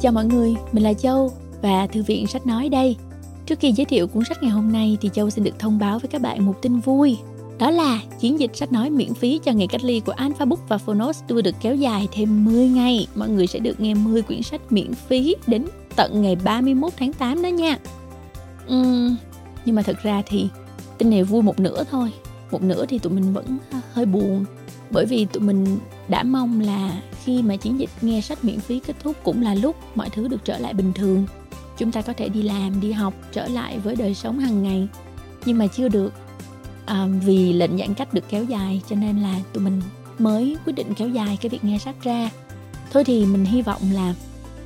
Chào mọi người, mình là Châu và Thư viện Sách Nói đây. Trước khi giới thiệu cuốn sách ngày hôm nay thì Châu xin được thông báo với các bạn một tin vui. Đó là chiến dịch sách nói miễn phí cho ngày cách ly của Alphabook và Phonos vừa được kéo dài thêm 10 ngày. Mọi người sẽ được nghe 10 quyển sách miễn phí đến tận ngày 31 tháng 8 đó nha. Uhm, nhưng mà thật ra thì tin này vui một nửa thôi. Một nửa thì tụi mình vẫn hơi buồn bởi vì tụi mình đã mong là khi mà chiến dịch nghe sách miễn phí kết thúc cũng là lúc mọi thứ được trở lại bình thường. Chúng ta có thể đi làm đi học trở lại với đời sống hàng ngày. Nhưng mà chưa được à, vì lệnh giãn cách được kéo dài cho nên là tụi mình mới quyết định kéo dài cái việc nghe sách ra. Thôi thì mình hy vọng là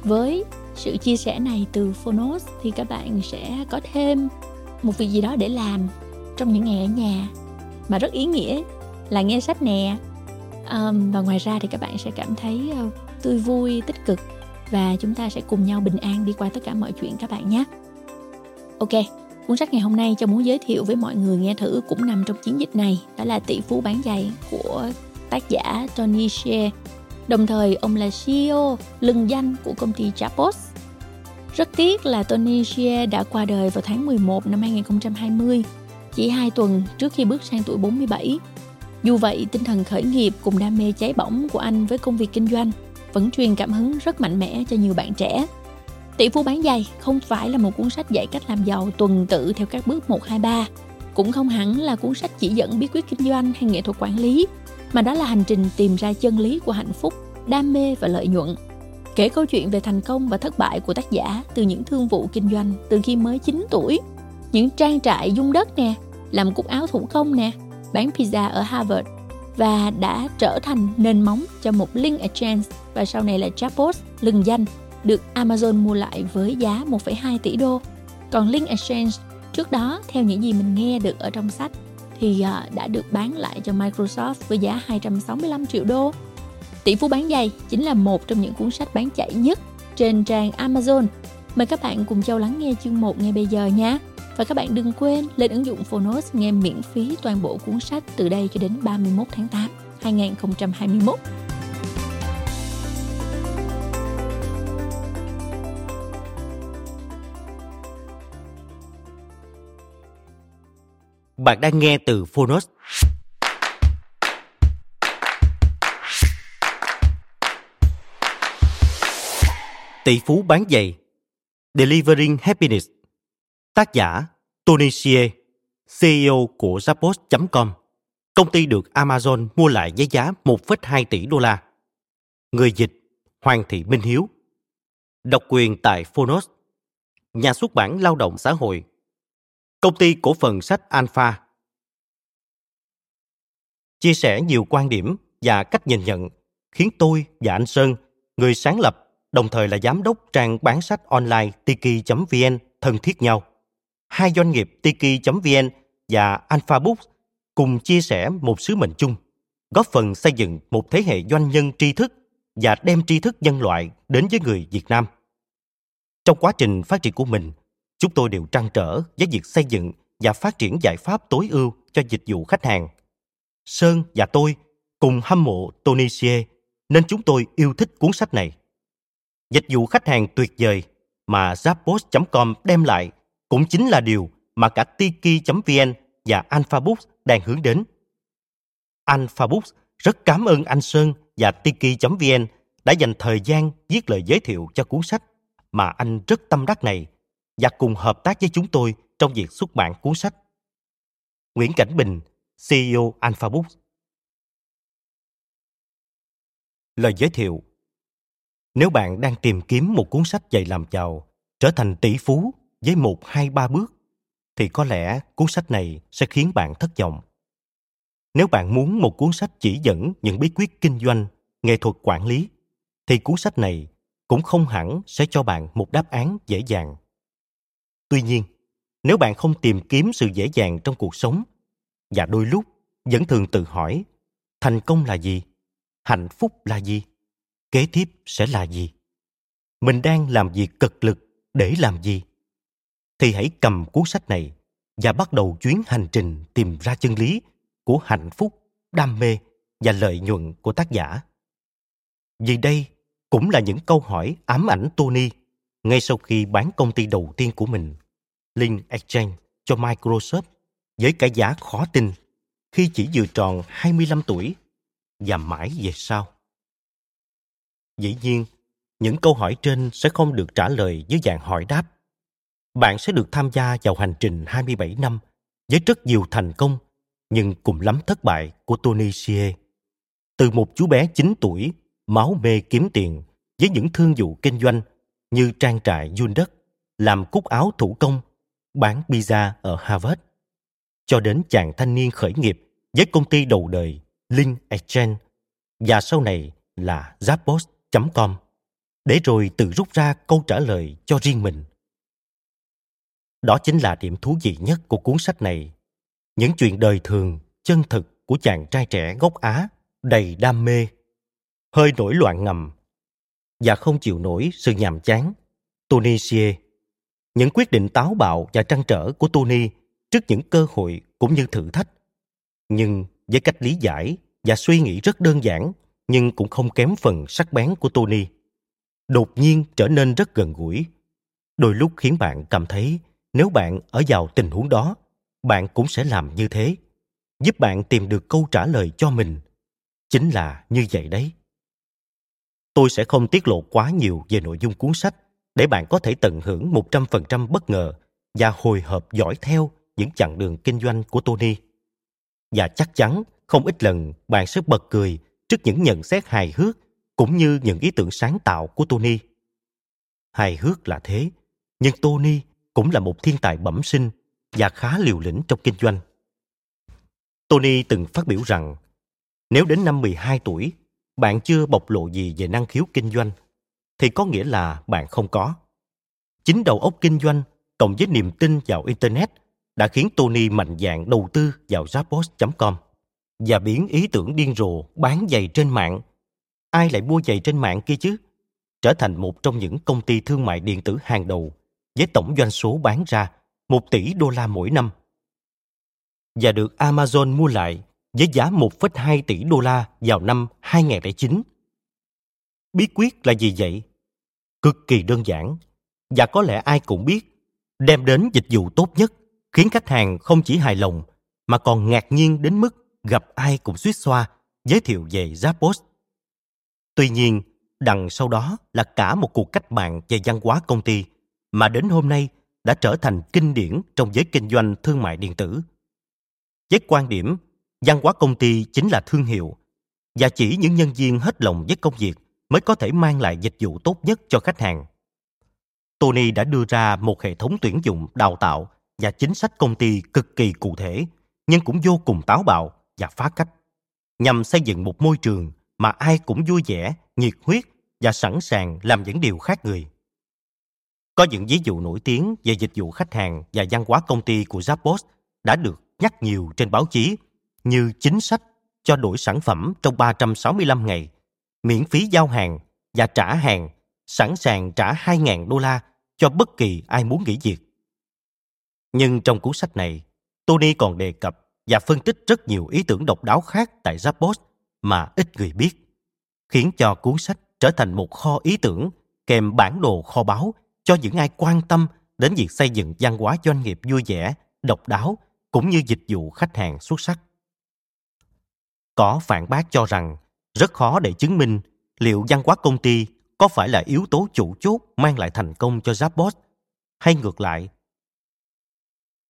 với sự chia sẻ này từ phonos thì các bạn sẽ có thêm một việc gì đó để làm trong những ngày ở nhà. Mà rất ý nghĩa là nghe sách nè um, và ngoài ra thì các bạn sẽ cảm thấy uh, tươi vui tích cực và chúng ta sẽ cùng nhau bình an đi qua tất cả mọi chuyện các bạn nhé. Ok cuốn sách ngày hôm nay cho muốn giới thiệu với mọi người nghe thử cũng nằm trong chiến dịch này đó là tỷ phú bán giày của tác giả Tony Shea. Đồng thời ông là CEO lừng danh của công ty Zappos rất tiếc là Tony Shea đã qua đời vào tháng 11 năm 2020 chỉ 2 tuần trước khi bước sang tuổi 47 dù vậy, tinh thần khởi nghiệp cùng đam mê cháy bỏng của anh với công việc kinh doanh vẫn truyền cảm hứng rất mạnh mẽ cho nhiều bạn trẻ. Tỷ phú bán giày không phải là một cuốn sách dạy cách làm giàu tuần tự theo các bước 1, 2, 3. Cũng không hẳn là cuốn sách chỉ dẫn bí quyết kinh doanh hay nghệ thuật quản lý, mà đó là hành trình tìm ra chân lý của hạnh phúc, đam mê và lợi nhuận. Kể câu chuyện về thành công và thất bại của tác giả từ những thương vụ kinh doanh từ khi mới 9 tuổi, những trang trại dung đất nè, làm cúc áo thủ công nè, bán pizza ở Harvard và đã trở thành nền móng cho một link exchange và sau này là Zappos lừng danh được Amazon mua lại với giá 1,2 tỷ đô. Còn link exchange trước đó theo những gì mình nghe được ở trong sách thì à, đã được bán lại cho Microsoft với giá 265 triệu đô. Tỷ phú bán giày chính là một trong những cuốn sách bán chạy nhất trên trang Amazon. Mời các bạn cùng Châu lắng nghe chương 1 ngay bây giờ nhé. Và các bạn đừng quên lên ứng dụng Phonos nghe miễn phí toàn bộ cuốn sách từ đây cho đến 31 tháng 8 2021. Bạn đang nghe từ Phonos. Tỷ phú bán giày, Delivering Happiness Tác giả Tony Xie, CEO của Zappos.com, công ty được Amazon mua lại với giá 1,2 tỷ đô la. Người dịch Hoàng Thị Minh Hiếu. Độc quyền tại Phonos. Nhà xuất bản Lao động Xã hội. Công ty cổ phần sách Alpha. Chia sẻ nhiều quan điểm và cách nhìn nhận khiến tôi và anh Sơn, người sáng lập, đồng thời là giám đốc trang bán sách online tiki.vn thân thiết nhau hai doanh nghiệp Tiki.vn và AlphaBooks cùng chia sẻ một sứ mệnh chung, góp phần xây dựng một thế hệ doanh nhân tri thức và đem tri thức nhân loại đến với người Việt Nam. Trong quá trình phát triển của mình, chúng tôi đều trăn trở với việc xây dựng và phát triển giải pháp tối ưu cho dịch vụ khách hàng. Sơn và tôi cùng hâm mộ Tony Xie nên chúng tôi yêu thích cuốn sách này. Dịch vụ khách hàng tuyệt vời mà Zappos.com đem lại cũng chính là điều mà cả Tiki.vn và AlphaBooks đang hướng đến. AlphaBooks rất cảm ơn anh Sơn và Tiki.vn đã dành thời gian viết lời giới thiệu cho cuốn sách mà anh rất tâm đắc này và cùng hợp tác với chúng tôi trong việc xuất bản cuốn sách. Nguyễn Cảnh Bình, CEO AlphaBooks Lời giới thiệu Nếu bạn đang tìm kiếm một cuốn sách dạy làm giàu, trở thành tỷ phú với một, hai, ba bước, thì có lẽ cuốn sách này sẽ khiến bạn thất vọng. Nếu bạn muốn một cuốn sách chỉ dẫn những bí quyết kinh doanh, nghệ thuật quản lý, thì cuốn sách này cũng không hẳn sẽ cho bạn một đáp án dễ dàng. Tuy nhiên, nếu bạn không tìm kiếm sự dễ dàng trong cuộc sống, và đôi lúc vẫn thường tự hỏi, thành công là gì? Hạnh phúc là gì? Kế tiếp sẽ là gì? Mình đang làm việc cực lực để làm gì? Thì hãy cầm cuốn sách này và bắt đầu chuyến hành trình tìm ra chân lý của hạnh phúc, đam mê và lợi nhuận của tác giả. Vì đây cũng là những câu hỏi ám ảnh Tony ngay sau khi bán công ty đầu tiên của mình, Link Exchange, cho Microsoft với cái giá khó tin khi chỉ vừa tròn 25 tuổi và mãi về sau. Dĩ nhiên, những câu hỏi trên sẽ không được trả lời dưới dạng hỏi đáp. Bạn sẽ được tham gia vào hành trình 27 năm với rất nhiều thành công nhưng cùng lắm thất bại của Tony Xie. Từ một chú bé 9 tuổi, máu mê kiếm tiền với những thương vụ kinh doanh như trang trại vun đất, làm cúc áo thủ công, bán pizza ở Harvard, cho đến chàng thanh niên khởi nghiệp với công ty đầu đời Link Exchange và sau này là Zappos.com để rồi tự rút ra câu trả lời cho riêng mình. Đó chính là điểm thú vị nhất của cuốn sách này. Những chuyện đời thường, chân thực của chàng trai trẻ gốc Á đầy đam mê, hơi nổi loạn ngầm và không chịu nổi sự nhàm chán. Tunisia. Những quyết định táo bạo và trăn trở của Tony trước những cơ hội cũng như thử thách. Nhưng với cách lý giải và suy nghĩ rất đơn giản nhưng cũng không kém phần sắc bén của Tony. Đột nhiên trở nên rất gần gũi. Đôi lúc khiến bạn cảm thấy nếu bạn ở vào tình huống đó, bạn cũng sẽ làm như thế. Giúp bạn tìm được câu trả lời cho mình. Chính là như vậy đấy. Tôi sẽ không tiết lộ quá nhiều về nội dung cuốn sách để bạn có thể tận hưởng 100% bất ngờ và hồi hộp dõi theo những chặng đường kinh doanh của Tony. Và chắc chắn không ít lần bạn sẽ bật cười trước những nhận xét hài hước cũng như những ý tưởng sáng tạo của Tony. Hài hước là thế, nhưng Tony cũng là một thiên tài bẩm sinh và khá liều lĩnh trong kinh doanh. Tony từng phát biểu rằng, nếu đến năm 12 tuổi, bạn chưa bộc lộ gì về năng khiếu kinh doanh, thì có nghĩa là bạn không có. Chính đầu óc kinh doanh cộng với niềm tin vào Internet đã khiến Tony mạnh dạn đầu tư vào Zappos.com và biến ý tưởng điên rồ bán giày trên mạng. Ai lại mua giày trên mạng kia chứ? Trở thành một trong những công ty thương mại điện tử hàng đầu với tổng doanh số bán ra 1 tỷ đô la mỗi năm. Và được Amazon mua lại với giá 1,2 tỷ đô la vào năm 2009 bí quyết là gì vậy cực kỳ đơn giản và có lẽ ai cũng biết đem đến dịch vụ tốt nhất khiến khách hàng không chỉ hài lòng mà còn ngạc nhiên đến mức gặp ai cũng suýt xoa giới thiệu về Zappos. Tuy nhiên, đằng sau đó là cả một cuộc cách mạng về văn hóa công ty mà đến hôm nay đã trở thành kinh điển trong giới kinh doanh thương mại điện tử. Với quan điểm, văn hóa công ty chính là thương hiệu và chỉ những nhân viên hết lòng với công việc mới có thể mang lại dịch vụ tốt nhất cho khách hàng. Tony đã đưa ra một hệ thống tuyển dụng, đào tạo và chính sách công ty cực kỳ cụ thể, nhưng cũng vô cùng táo bạo và phá cách, nhằm xây dựng một môi trường mà ai cũng vui vẻ, nhiệt huyết và sẵn sàng làm những điều khác người. Có những ví dụ nổi tiếng về dịch vụ khách hàng và văn hóa công ty của Zappos đã được nhắc nhiều trên báo chí như chính sách cho đổi sản phẩm trong 365 ngày miễn phí giao hàng và trả hàng, sẵn sàng trả 2.000 đô la cho bất kỳ ai muốn nghỉ việc. Nhưng trong cuốn sách này, Tony còn đề cập và phân tích rất nhiều ý tưởng độc đáo khác tại Zappos mà ít người biết, khiến cho cuốn sách trở thành một kho ý tưởng kèm bản đồ kho báu cho những ai quan tâm đến việc xây dựng văn hóa doanh nghiệp vui vẻ, độc đáo cũng như dịch vụ khách hàng xuất sắc. Có phản bác cho rằng rất khó để chứng minh liệu văn hóa công ty có phải là yếu tố chủ chốt mang lại thành công cho Zappos hay ngược lại.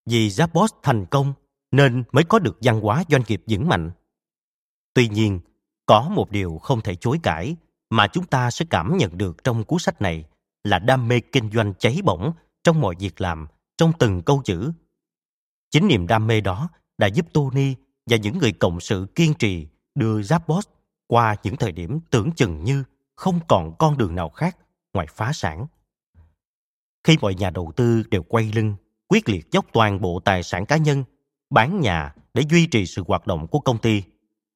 Vì Zappos thành công nên mới có được văn hóa doanh nghiệp vững mạnh. Tuy nhiên, có một điều không thể chối cãi mà chúng ta sẽ cảm nhận được trong cuốn sách này là đam mê kinh doanh cháy bỏng trong mọi việc làm, trong từng câu chữ. Chính niềm đam mê đó đã giúp Tony và những người cộng sự kiên trì đưa Zappos qua những thời điểm tưởng chừng như không còn con đường nào khác ngoài phá sản. Khi mọi nhà đầu tư đều quay lưng, quyết liệt dốc toàn bộ tài sản cá nhân, bán nhà để duy trì sự hoạt động của công ty,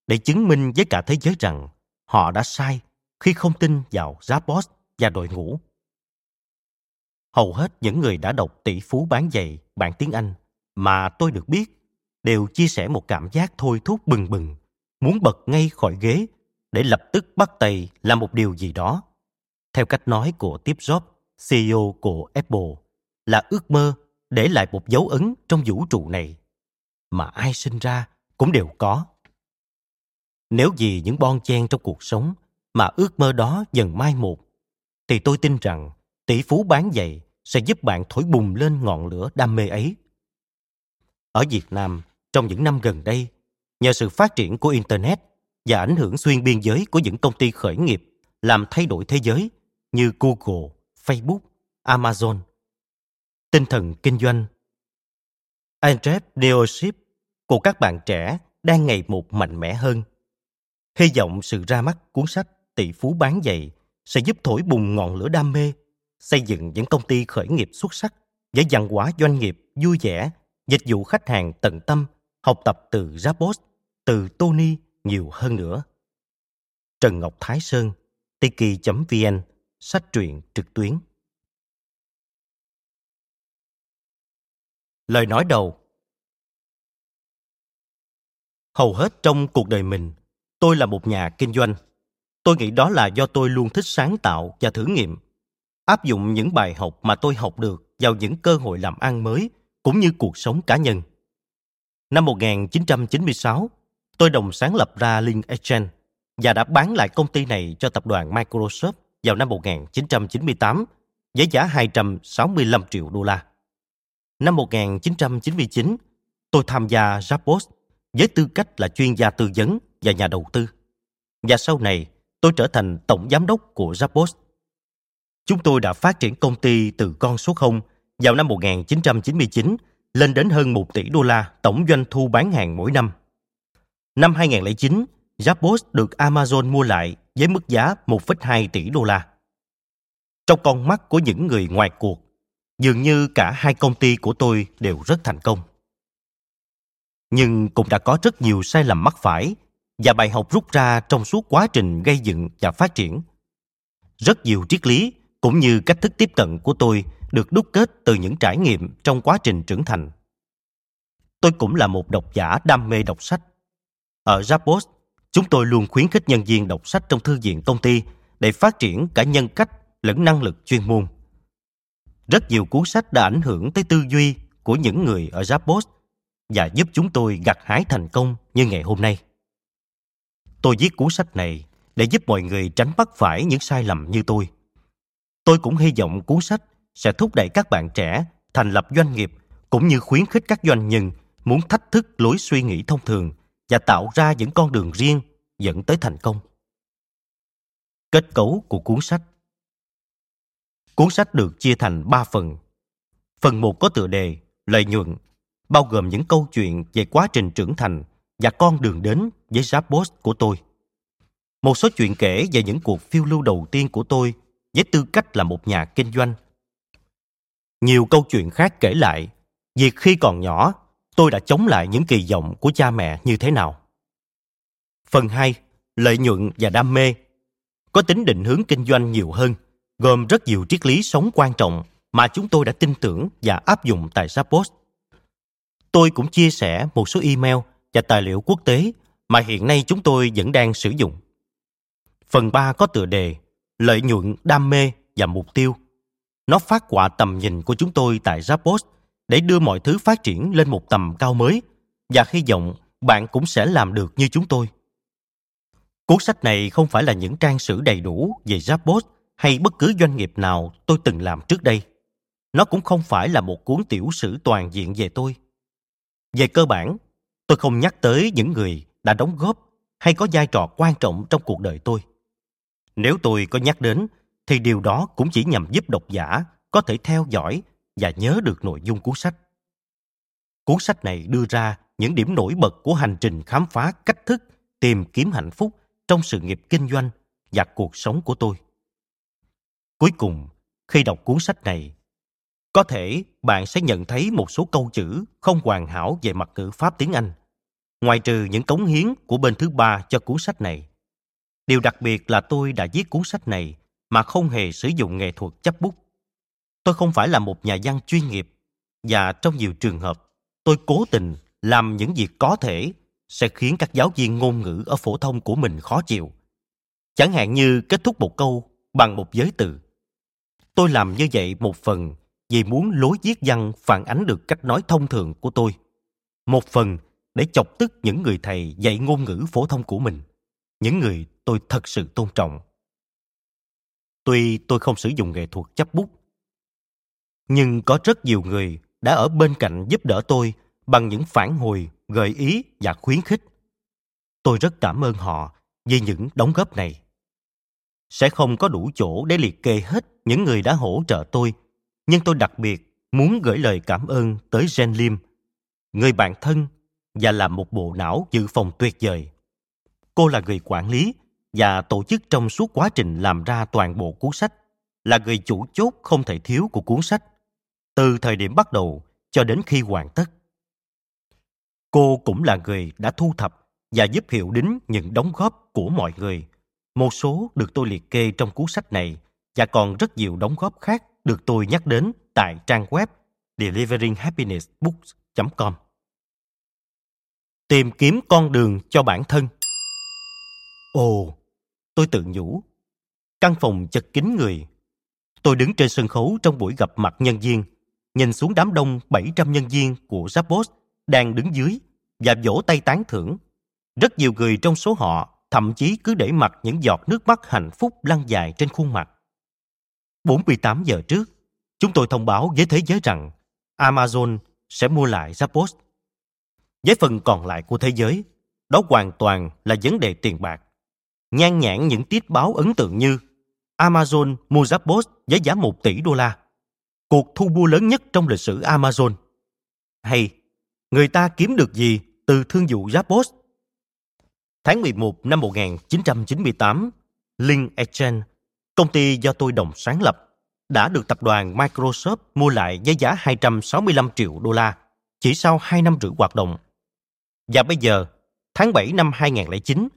để chứng minh với cả thế giới rằng họ đã sai khi không tin vào Zappos và đội ngũ. Hầu hết những người đã đọc tỷ phú bán giày bản tiếng Anh mà tôi được biết đều chia sẻ một cảm giác thôi thúc bừng bừng, muốn bật ngay khỏi ghế để lập tức bắt tay làm một điều gì đó theo cách nói của Steve Jobs, CEO của Apple, là ước mơ để lại một dấu ấn trong vũ trụ này mà ai sinh ra cũng đều có. Nếu vì những bon chen trong cuộc sống mà ước mơ đó dần mai một, thì tôi tin rằng tỷ phú bán giày sẽ giúp bạn thổi bùng lên ngọn lửa đam mê ấy. Ở Việt Nam, trong những năm gần đây, nhờ sự phát triển của Internet và ảnh hưởng xuyên biên giới của những công ty khởi nghiệp làm thay đổi thế giới như Google, Facebook, Amazon. Tinh thần kinh doanh entrepreneurship của các bạn trẻ đang ngày một mạnh mẽ hơn. Hy vọng sự ra mắt cuốn sách Tỷ phú bán giày sẽ giúp thổi bùng ngọn lửa đam mê, xây dựng những công ty khởi nghiệp xuất sắc với văn hóa doanh nghiệp vui vẻ, dịch vụ khách hàng tận tâm, học tập từ Jobs, từ Tony nhiều hơn nữa. Trần Ngọc Thái Sơn, tiki.vn, sách truyện trực tuyến. Lời nói đầu Hầu hết trong cuộc đời mình, tôi là một nhà kinh doanh. Tôi nghĩ đó là do tôi luôn thích sáng tạo và thử nghiệm, áp dụng những bài học mà tôi học được vào những cơ hội làm ăn mới cũng như cuộc sống cá nhân. Năm 1996, tôi đồng sáng lập ra Link Exchange và đã bán lại công ty này cho tập đoàn Microsoft vào năm 1998 với giá 265 triệu đô la. Năm 1999, tôi tham gia Zappos với tư cách là chuyên gia tư vấn và nhà đầu tư. Và sau này, tôi trở thành tổng giám đốc của Zappos. Chúng tôi đã phát triển công ty từ con số 0 vào năm 1999 lên đến hơn 1 tỷ đô la tổng doanh thu bán hàng mỗi năm. Năm 2009, Zappos được Amazon mua lại với mức giá 1,2 tỷ đô la. Trong con mắt của những người ngoài cuộc, dường như cả hai công ty của tôi đều rất thành công. Nhưng cũng đã có rất nhiều sai lầm mắc phải và bài học rút ra trong suốt quá trình gây dựng và phát triển. Rất nhiều triết lý cũng như cách thức tiếp cận của tôi được đúc kết từ những trải nghiệm trong quá trình trưởng thành. Tôi cũng là một độc giả đam mê đọc sách. Ở Zappos, chúng tôi luôn khuyến khích nhân viên đọc sách trong thư viện công ty để phát triển cả nhân cách lẫn năng lực chuyên môn. Rất nhiều cuốn sách đã ảnh hưởng tới tư duy của những người ở Zappos và giúp chúng tôi gặt hái thành công như ngày hôm nay. Tôi viết cuốn sách này để giúp mọi người tránh mắc phải những sai lầm như tôi. Tôi cũng hy vọng cuốn sách sẽ thúc đẩy các bạn trẻ thành lập doanh nghiệp cũng như khuyến khích các doanh nhân muốn thách thức lối suy nghĩ thông thường và tạo ra những con đường riêng dẫn tới thành công. Kết cấu của cuốn sách Cuốn sách được chia thành 3 phần. Phần 1 có tựa đề Lợi nhuận, bao gồm những câu chuyện về quá trình trưởng thành và con đường đến với Zappos của tôi. Một số chuyện kể về những cuộc phiêu lưu đầu tiên của tôi với tư cách là một nhà kinh doanh. Nhiều câu chuyện khác kể lại việc khi còn nhỏ tôi đã chống lại những kỳ vọng của cha mẹ như thế nào. Phần 2, lợi nhuận và đam mê, có tính định hướng kinh doanh nhiều hơn, gồm rất nhiều triết lý sống quan trọng mà chúng tôi đã tin tưởng và áp dụng tại Zappos. Tôi cũng chia sẻ một số email và tài liệu quốc tế mà hiện nay chúng tôi vẫn đang sử dụng. Phần 3 có tựa đề Lợi nhuận, đam mê và mục tiêu. Nó phát họa tầm nhìn của chúng tôi tại Zappos để đưa mọi thứ phát triển lên một tầm cao mới và hy vọng bạn cũng sẽ làm được như chúng tôi. Cuốn sách này không phải là những trang sử đầy đủ về Zappos hay bất cứ doanh nghiệp nào tôi từng làm trước đây. Nó cũng không phải là một cuốn tiểu sử toàn diện về tôi. Về cơ bản, tôi không nhắc tới những người đã đóng góp hay có vai trò quan trọng trong cuộc đời tôi. Nếu tôi có nhắc đến, thì điều đó cũng chỉ nhằm giúp độc giả có thể theo dõi và nhớ được nội dung cuốn sách. Cuốn sách này đưa ra những điểm nổi bật của hành trình khám phá cách thức tìm kiếm hạnh phúc trong sự nghiệp kinh doanh và cuộc sống của tôi. Cuối cùng, khi đọc cuốn sách này, có thể bạn sẽ nhận thấy một số câu chữ không hoàn hảo về mặt ngữ pháp tiếng Anh, ngoài trừ những cống hiến của bên thứ ba cho cuốn sách này. Điều đặc biệt là tôi đã viết cuốn sách này mà không hề sử dụng nghệ thuật chấp bút. Tôi không phải là một nhà văn chuyên nghiệp và trong nhiều trường hợp, tôi cố tình làm những việc có thể sẽ khiến các giáo viên ngôn ngữ ở phổ thông của mình khó chịu. Chẳng hạn như kết thúc một câu bằng một giới từ. Tôi làm như vậy một phần vì muốn lối viết văn phản ánh được cách nói thông thường của tôi. Một phần để chọc tức những người thầy dạy ngôn ngữ phổ thông của mình, những người tôi thật sự tôn trọng. Tuy tôi không sử dụng nghệ thuật chấp bút, nhưng có rất nhiều người đã ở bên cạnh giúp đỡ tôi bằng những phản hồi, gợi ý và khuyến khích. Tôi rất cảm ơn họ vì những đóng góp này. Sẽ không có đủ chỗ để liệt kê hết những người đã hỗ trợ tôi, nhưng tôi đặc biệt muốn gửi lời cảm ơn tới Jen Lim, người bạn thân và là một bộ não dự phòng tuyệt vời. Cô là người quản lý và tổ chức trong suốt quá trình làm ra toàn bộ cuốn sách, là người chủ chốt không thể thiếu của cuốn sách, từ thời điểm bắt đầu cho đến khi hoàn tất. Cô cũng là người đã thu thập và giúp hiệu đính những đóng góp của mọi người. Một số được tôi liệt kê trong cuốn sách này và còn rất nhiều đóng góp khác được tôi nhắc đến tại trang web deliveringhappinessbooks.com. Tìm kiếm con đường cho bản thân. Ồ, tôi tự nhủ. Căn phòng chật kín người. Tôi đứng trên sân khấu trong buổi gặp mặt nhân viên, nhìn xuống đám đông 700 nhân viên của Zappos đang đứng dưới và vỗ tay tán thưởng. Rất nhiều người trong số họ thậm chí cứ để mặc những giọt nước mắt hạnh phúc lăn dài trên khuôn mặt. 48 giờ trước, chúng tôi thông báo với thế giới rằng Amazon sẽ mua lại Zappos. Với phần còn lại của thế giới, đó hoàn toàn là vấn đề tiền bạc. Nhan nhãn những tiết báo ấn tượng như Amazon mua Zappos với giá 1 tỷ đô la, cuộc thu mua lớn nhất trong lịch sử Amazon. Hay, người ta kiếm được gì từ thương vụ Zappos? Tháng 11 năm 1998, Link Exchange, công ty do tôi đồng sáng lập, đã được tập đoàn Microsoft mua lại với giá 265 triệu đô la chỉ sau 2 năm rưỡi hoạt động. Và bây giờ, tháng 7 năm 2009,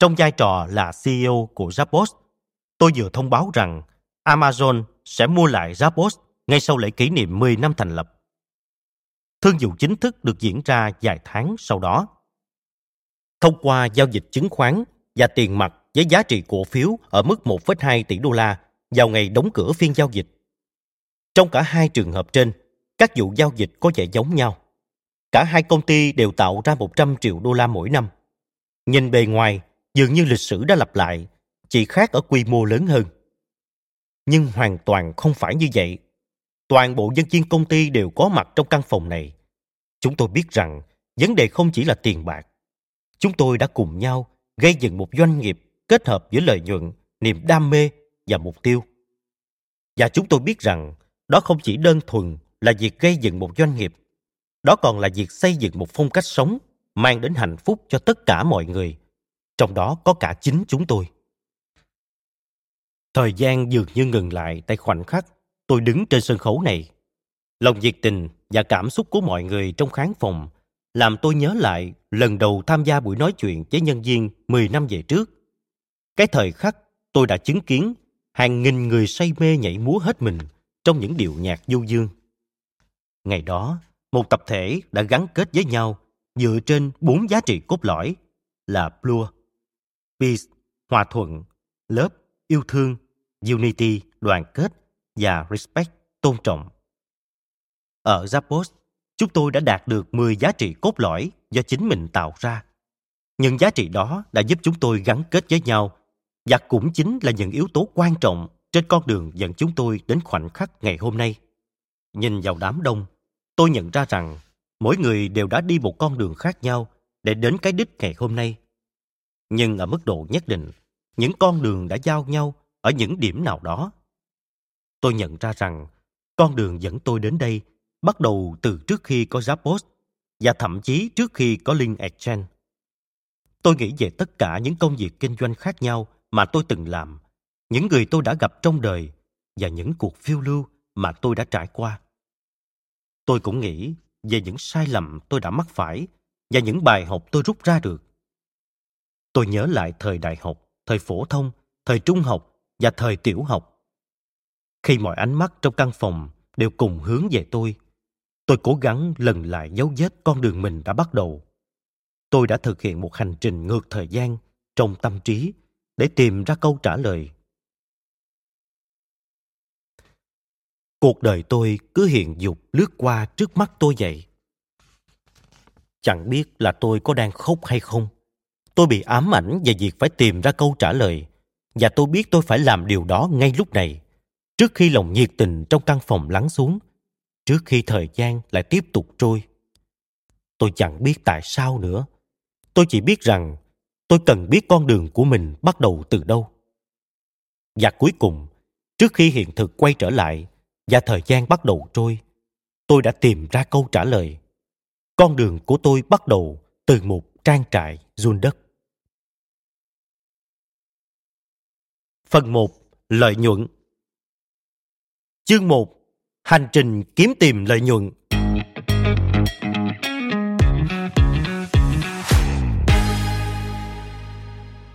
trong vai trò là CEO của Zappos, tôi vừa thông báo rằng Amazon sẽ mua lại Zappos ngay sau lễ kỷ niệm 10 năm thành lập. Thương vụ chính thức được diễn ra vài tháng sau đó. Thông qua giao dịch chứng khoán và tiền mặt với giá trị cổ phiếu ở mức 1,2 tỷ đô la vào ngày đóng cửa phiên giao dịch. Trong cả hai trường hợp trên, các vụ giao dịch có vẻ giống nhau. Cả hai công ty đều tạo ra 100 triệu đô la mỗi năm. Nhìn bề ngoài, dường như lịch sử đã lặp lại, chỉ khác ở quy mô lớn hơn. Nhưng hoàn toàn không phải như vậy. Toàn bộ nhân viên công ty đều có mặt trong căn phòng này. Chúng tôi biết rằng vấn đề không chỉ là tiền bạc. Chúng tôi đã cùng nhau gây dựng một doanh nghiệp kết hợp giữa lợi nhuận, niềm đam mê và mục tiêu. Và chúng tôi biết rằng đó không chỉ đơn thuần là việc gây dựng một doanh nghiệp, đó còn là việc xây dựng một phong cách sống mang đến hạnh phúc cho tất cả mọi người, trong đó có cả chính chúng tôi. Thời gian dường như ngừng lại tại khoảnh khắc tôi đứng trên sân khấu này. Lòng nhiệt tình và cảm xúc của mọi người trong khán phòng làm tôi nhớ lại lần đầu tham gia buổi nói chuyện với nhân viên 10 năm về trước. Cái thời khắc tôi đã chứng kiến hàng nghìn người say mê nhảy múa hết mình trong những điệu nhạc du dương. Ngày đó, một tập thể đã gắn kết với nhau dựa trên bốn giá trị cốt lõi là Blue, Peace, Hòa thuận, Love, yêu thương, Unity, đoàn kết và Respect, tôn trọng. Ở Zappos, chúng tôi đã đạt được 10 giá trị cốt lõi do chính mình tạo ra. Những giá trị đó đã giúp chúng tôi gắn kết với nhau và cũng chính là những yếu tố quan trọng trên con đường dẫn chúng tôi đến khoảnh khắc ngày hôm nay. Nhìn vào đám đông, tôi nhận ra rằng mỗi người đều đã đi một con đường khác nhau để đến cái đích ngày hôm nay. Nhưng ở mức độ nhất định, những con đường đã giao nhau ở những điểm nào đó. Tôi nhận ra rằng con đường dẫn tôi đến đây bắt đầu từ trước khi có Zappos và thậm chí trước khi có Link Exchange. Tôi nghĩ về tất cả những công việc kinh doanh khác nhau mà tôi từng làm, những người tôi đã gặp trong đời và những cuộc phiêu lưu mà tôi đã trải qua. Tôi cũng nghĩ về những sai lầm tôi đã mắc phải và những bài học tôi rút ra được. Tôi nhớ lại thời đại học, thời phổ thông, thời trung học và thời tiểu học. Khi mọi ánh mắt trong căn phòng đều cùng hướng về tôi, tôi cố gắng lần lại dấu vết con đường mình đã bắt đầu. Tôi đã thực hiện một hành trình ngược thời gian trong tâm trí để tìm ra câu trả lời cuộc đời tôi cứ hiện dục lướt qua trước mắt tôi vậy chẳng biết là tôi có đang khóc hay không tôi bị ám ảnh về việc phải tìm ra câu trả lời. Và tôi biết tôi phải làm điều đó ngay lúc này. Trước khi lòng nhiệt tình trong căn phòng lắng xuống, trước khi thời gian lại tiếp tục trôi, tôi chẳng biết tại sao nữa. Tôi chỉ biết rằng tôi cần biết con đường của mình bắt đầu từ đâu. Và cuối cùng, trước khi hiện thực quay trở lại và thời gian bắt đầu trôi, tôi đã tìm ra câu trả lời. Con đường của tôi bắt đầu từ một trang trại run đất Phần 1. Lợi nhuận Chương 1. Hành trình kiếm tìm lợi nhuận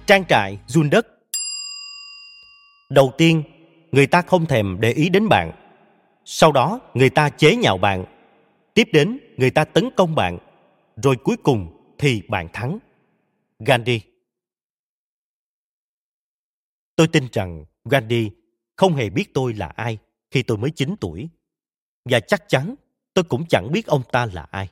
Trang trại run đất Đầu tiên, người ta không thèm để ý đến bạn. Sau đó, người ta chế nhạo bạn. Tiếp đến, người ta tấn công bạn. Rồi cuối cùng thì bạn thắng. Gandhi Tôi tin rằng Gandhi không hề biết tôi là ai khi tôi mới 9 tuổi. Và chắc chắn tôi cũng chẳng biết ông ta là ai.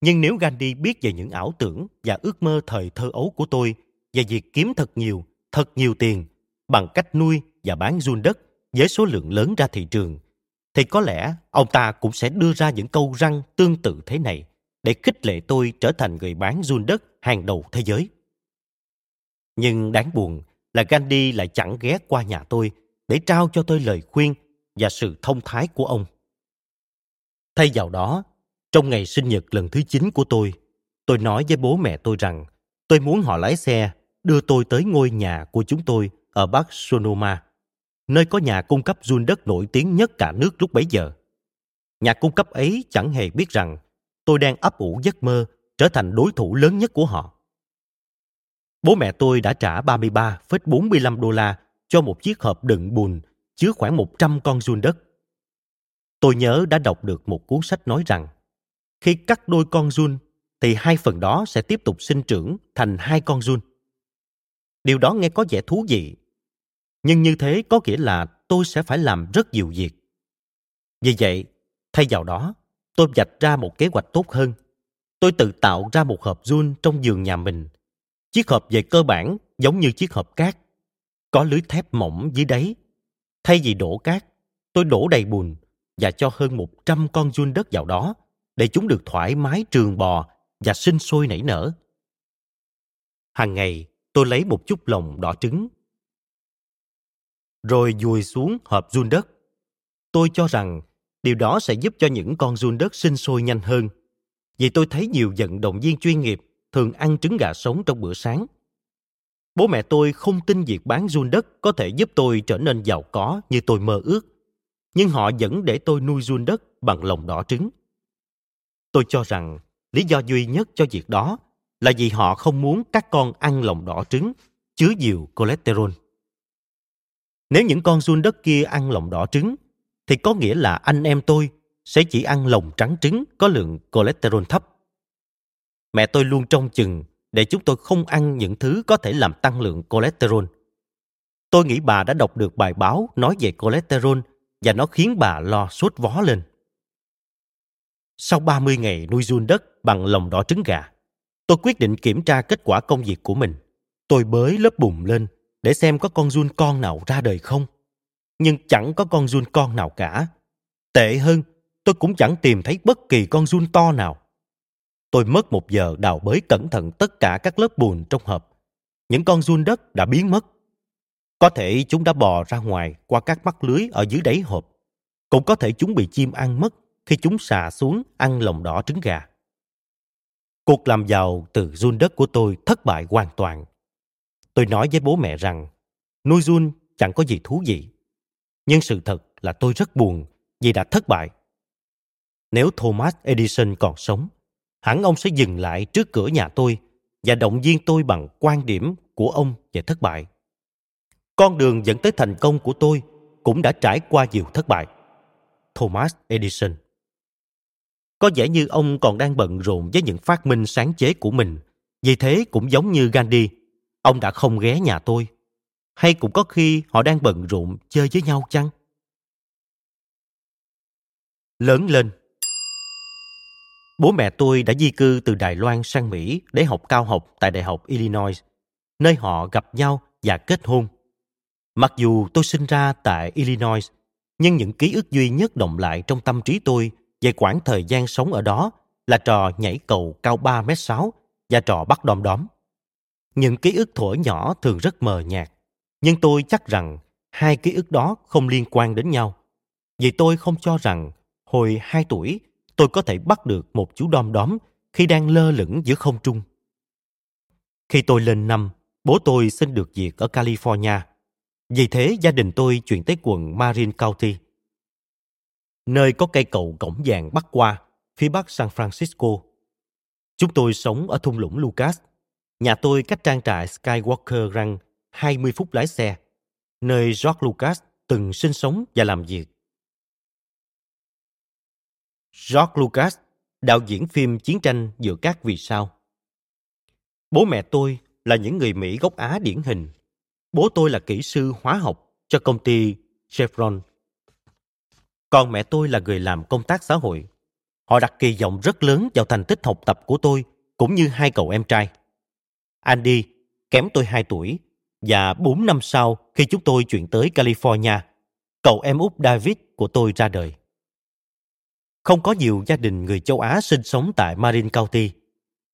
Nhưng nếu Gandhi biết về những ảo tưởng và ước mơ thời thơ ấu của tôi và việc kiếm thật nhiều, thật nhiều tiền bằng cách nuôi và bán run đất với số lượng lớn ra thị trường, thì có lẽ ông ta cũng sẽ đưa ra những câu răng tương tự thế này để khích lệ tôi trở thành người bán run đất hàng đầu thế giới. Nhưng đáng buồn là Gandhi lại chẳng ghé qua nhà tôi để trao cho tôi lời khuyên và sự thông thái của ông. Thay vào đó, trong ngày sinh nhật lần thứ 9 của tôi, tôi nói với bố mẹ tôi rằng tôi muốn họ lái xe đưa tôi tới ngôi nhà của chúng tôi ở Bắc Sonoma, nơi có nhà cung cấp run đất nổi tiếng nhất cả nước lúc bấy giờ. Nhà cung cấp ấy chẳng hề biết rằng tôi đang ấp ủ giấc mơ trở thành đối thủ lớn nhất của họ. Bố mẹ tôi đã trả 33,45 đô la cho một chiếc hộp đựng bùn chứa khoảng 100 con run đất. Tôi nhớ đã đọc được một cuốn sách nói rằng khi cắt đôi con run thì hai phần đó sẽ tiếp tục sinh trưởng thành hai con run. Điều đó nghe có vẻ thú vị. Nhưng như thế có nghĩa là tôi sẽ phải làm rất nhiều việc. Vì vậy, thay vào đó, tôi vạch ra một kế hoạch tốt hơn. Tôi tự tạo ra một hộp run trong giường nhà mình – Chiếc hộp về cơ bản giống như chiếc hộp cát, có lưới thép mỏng dưới đáy. Thay vì đổ cát, tôi đổ đầy bùn và cho hơn 100 con giun đất vào đó để chúng được thoải mái trường bò và sinh sôi nảy nở. Hàng ngày, tôi lấy một chút lồng đỏ trứng rồi dùi xuống hộp giun đất. Tôi cho rằng điều đó sẽ giúp cho những con giun đất sinh sôi nhanh hơn. Vì tôi thấy nhiều vận động viên chuyên nghiệp thường ăn trứng gà sống trong bữa sáng. Bố mẹ tôi không tin việc bán run đất có thể giúp tôi trở nên giàu có như tôi mơ ước, nhưng họ vẫn để tôi nuôi run đất bằng lòng đỏ trứng. Tôi cho rằng lý do duy nhất cho việc đó là vì họ không muốn các con ăn lòng đỏ trứng chứa nhiều cholesterol. Nếu những con run đất kia ăn lòng đỏ trứng, thì có nghĩa là anh em tôi sẽ chỉ ăn lòng trắng trứng có lượng cholesterol thấp. Mẹ tôi luôn trông chừng để chúng tôi không ăn những thứ có thể làm tăng lượng cholesterol. Tôi nghĩ bà đã đọc được bài báo nói về cholesterol và nó khiến bà lo sốt vó lên. Sau 30 ngày nuôi run đất bằng lòng đỏ trứng gà, tôi quyết định kiểm tra kết quả công việc của mình. Tôi bới lớp bùn lên để xem có con run con nào ra đời không. Nhưng chẳng có con run con nào cả. Tệ hơn, tôi cũng chẳng tìm thấy bất kỳ con run to nào. Tôi mất một giờ đào bới cẩn thận tất cả các lớp bùn trong hộp. Những con run đất đã biến mất. Có thể chúng đã bò ra ngoài qua các mắt lưới ở dưới đáy hộp. Cũng có thể chúng bị chim ăn mất khi chúng xà xuống ăn lòng đỏ trứng gà. Cuộc làm giàu từ run đất của tôi thất bại hoàn toàn. Tôi nói với bố mẹ rằng nuôi run chẳng có gì thú vị. Nhưng sự thật là tôi rất buồn vì đã thất bại. Nếu Thomas Edison còn sống, hẳn ông sẽ dừng lại trước cửa nhà tôi và động viên tôi bằng quan điểm của ông về thất bại. Con đường dẫn tới thành công của tôi cũng đã trải qua nhiều thất bại. Thomas Edison Có vẻ như ông còn đang bận rộn với những phát minh sáng chế của mình. Vì thế cũng giống như Gandhi, ông đã không ghé nhà tôi. Hay cũng có khi họ đang bận rộn chơi với nhau chăng? lớn lên. Bố mẹ tôi đã di cư từ Đài Loan sang Mỹ để học cao học tại Đại học Illinois, nơi họ gặp nhau và kết hôn. Mặc dù tôi sinh ra tại Illinois, nhưng những ký ức duy nhất động lại trong tâm trí tôi về quãng thời gian sống ở đó là trò nhảy cầu cao 3 m 6 và trò bắt đom đóm. Những ký ức thuở nhỏ thường rất mờ nhạt, nhưng tôi chắc rằng hai ký ức đó không liên quan đến nhau. Vì tôi không cho rằng hồi 2 tuổi tôi có thể bắt được một chú đom đóm khi đang lơ lửng giữa không trung. Khi tôi lên năm, bố tôi xin được việc ở California. Vì thế gia đình tôi chuyển tới quận Marin County, nơi có cây cầu cổng vàng bắc qua, phía bắc San Francisco. Chúng tôi sống ở thung lũng Lucas. Nhà tôi cách trang trại Skywalker rằng 20 phút lái xe, nơi George Lucas từng sinh sống và làm việc. George Lucas, đạo diễn phim chiến tranh giữa các vì sao. Bố mẹ tôi là những người Mỹ gốc Á điển hình. Bố tôi là kỹ sư hóa học cho công ty Chevron. Còn mẹ tôi là người làm công tác xã hội. Họ đặt kỳ vọng rất lớn vào thành tích học tập của tôi cũng như hai cậu em trai. Andy, kém tôi 2 tuổi, và 4 năm sau khi chúng tôi chuyển tới California, cậu em út David của tôi ra đời. Không có nhiều gia đình người châu Á sinh sống tại Marin County,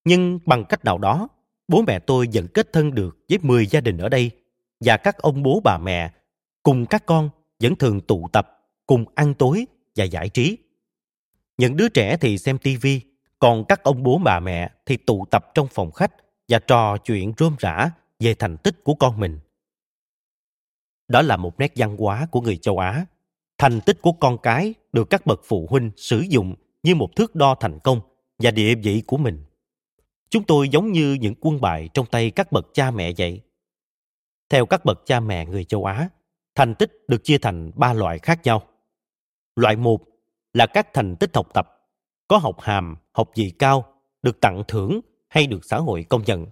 nhưng bằng cách nào đó, bố mẹ tôi vẫn kết thân được với 10 gia đình ở đây và các ông bố bà mẹ cùng các con vẫn thường tụ tập cùng ăn tối và giải trí. Những đứa trẻ thì xem tivi, còn các ông bố bà mẹ thì tụ tập trong phòng khách và trò chuyện rôm rã về thành tích của con mình. Đó là một nét văn hóa của người châu Á. Thành tích của con cái được các bậc phụ huynh sử dụng như một thước đo thành công và địa vị của mình. Chúng tôi giống như những quân bài trong tay các bậc cha mẹ vậy. Theo các bậc cha mẹ người châu Á, thành tích được chia thành ba loại khác nhau. Loại một là các thành tích học tập, có học hàm, học vị cao, được tặng thưởng hay được xã hội công nhận.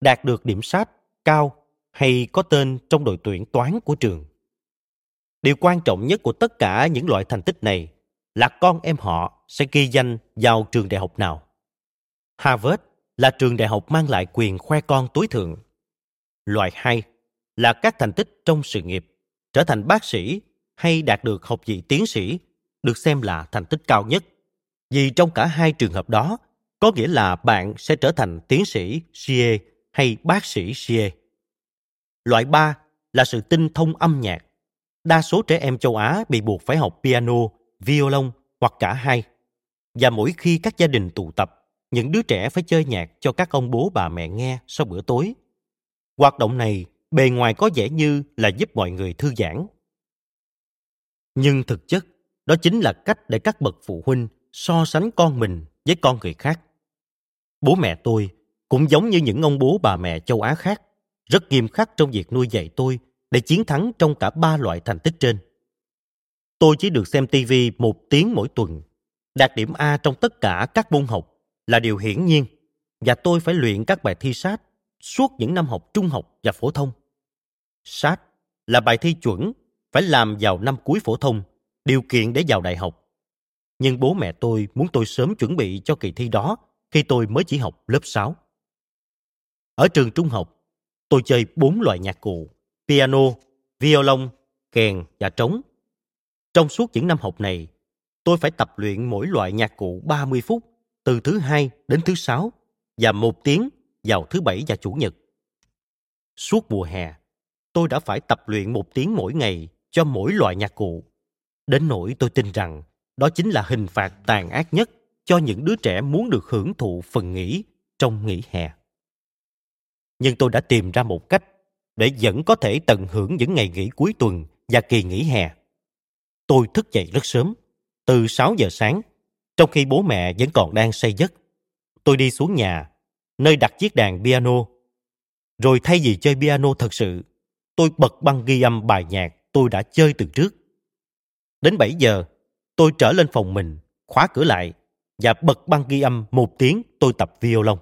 Đạt được điểm sát cao hay có tên trong đội tuyển toán của trường. Điều quan trọng nhất của tất cả những loại thành tích này là con em họ sẽ ghi danh vào trường đại học nào. Harvard là trường đại học mang lại quyền khoe con tối thượng. Loại 2 là các thành tích trong sự nghiệp, trở thành bác sĩ hay đạt được học vị tiến sĩ được xem là thành tích cao nhất. Vì trong cả hai trường hợp đó, có nghĩa là bạn sẽ trở thành tiến sĩ CA hay bác sĩ Xie. Loại 3 là sự tinh thông âm nhạc. Đa số trẻ em châu Á bị buộc phải học piano, violon hoặc cả hai. Và mỗi khi các gia đình tụ tập, những đứa trẻ phải chơi nhạc cho các ông bố bà mẹ nghe sau bữa tối. Hoạt động này bề ngoài có vẻ như là giúp mọi người thư giãn. Nhưng thực chất, đó chính là cách để các bậc phụ huynh so sánh con mình với con người khác. Bố mẹ tôi cũng giống như những ông bố bà mẹ châu Á khác, rất nghiêm khắc trong việc nuôi dạy tôi để chiến thắng trong cả ba loại thành tích trên. Tôi chỉ được xem TV một tiếng mỗi tuần, đạt điểm A trong tất cả các môn học là điều hiển nhiên và tôi phải luyện các bài thi sát suốt những năm học trung học và phổ thông. Sát là bài thi chuẩn phải làm vào năm cuối phổ thông, điều kiện để vào đại học. Nhưng bố mẹ tôi muốn tôi sớm chuẩn bị cho kỳ thi đó khi tôi mới chỉ học lớp 6. Ở trường trung học, tôi chơi bốn loại nhạc cụ, piano, violon, kèn và trống. Trong suốt những năm học này, tôi phải tập luyện mỗi loại nhạc cụ 30 phút, từ thứ hai đến thứ sáu, và một tiếng vào thứ bảy và chủ nhật. Suốt mùa hè, tôi đã phải tập luyện một tiếng mỗi ngày cho mỗi loại nhạc cụ. Đến nỗi tôi tin rằng đó chính là hình phạt tàn ác nhất cho những đứa trẻ muốn được hưởng thụ phần nghỉ trong nghỉ hè. Nhưng tôi đã tìm ra một cách để vẫn có thể tận hưởng những ngày nghỉ cuối tuần và kỳ nghỉ hè. Tôi thức dậy rất sớm, từ 6 giờ sáng, trong khi bố mẹ vẫn còn đang say giấc. Tôi đi xuống nhà, nơi đặt chiếc đàn piano. Rồi thay vì chơi piano thật sự, tôi bật băng ghi âm bài nhạc tôi đã chơi từ trước. Đến 7 giờ, tôi trở lên phòng mình, khóa cửa lại và bật băng ghi âm một tiếng tôi tập violon.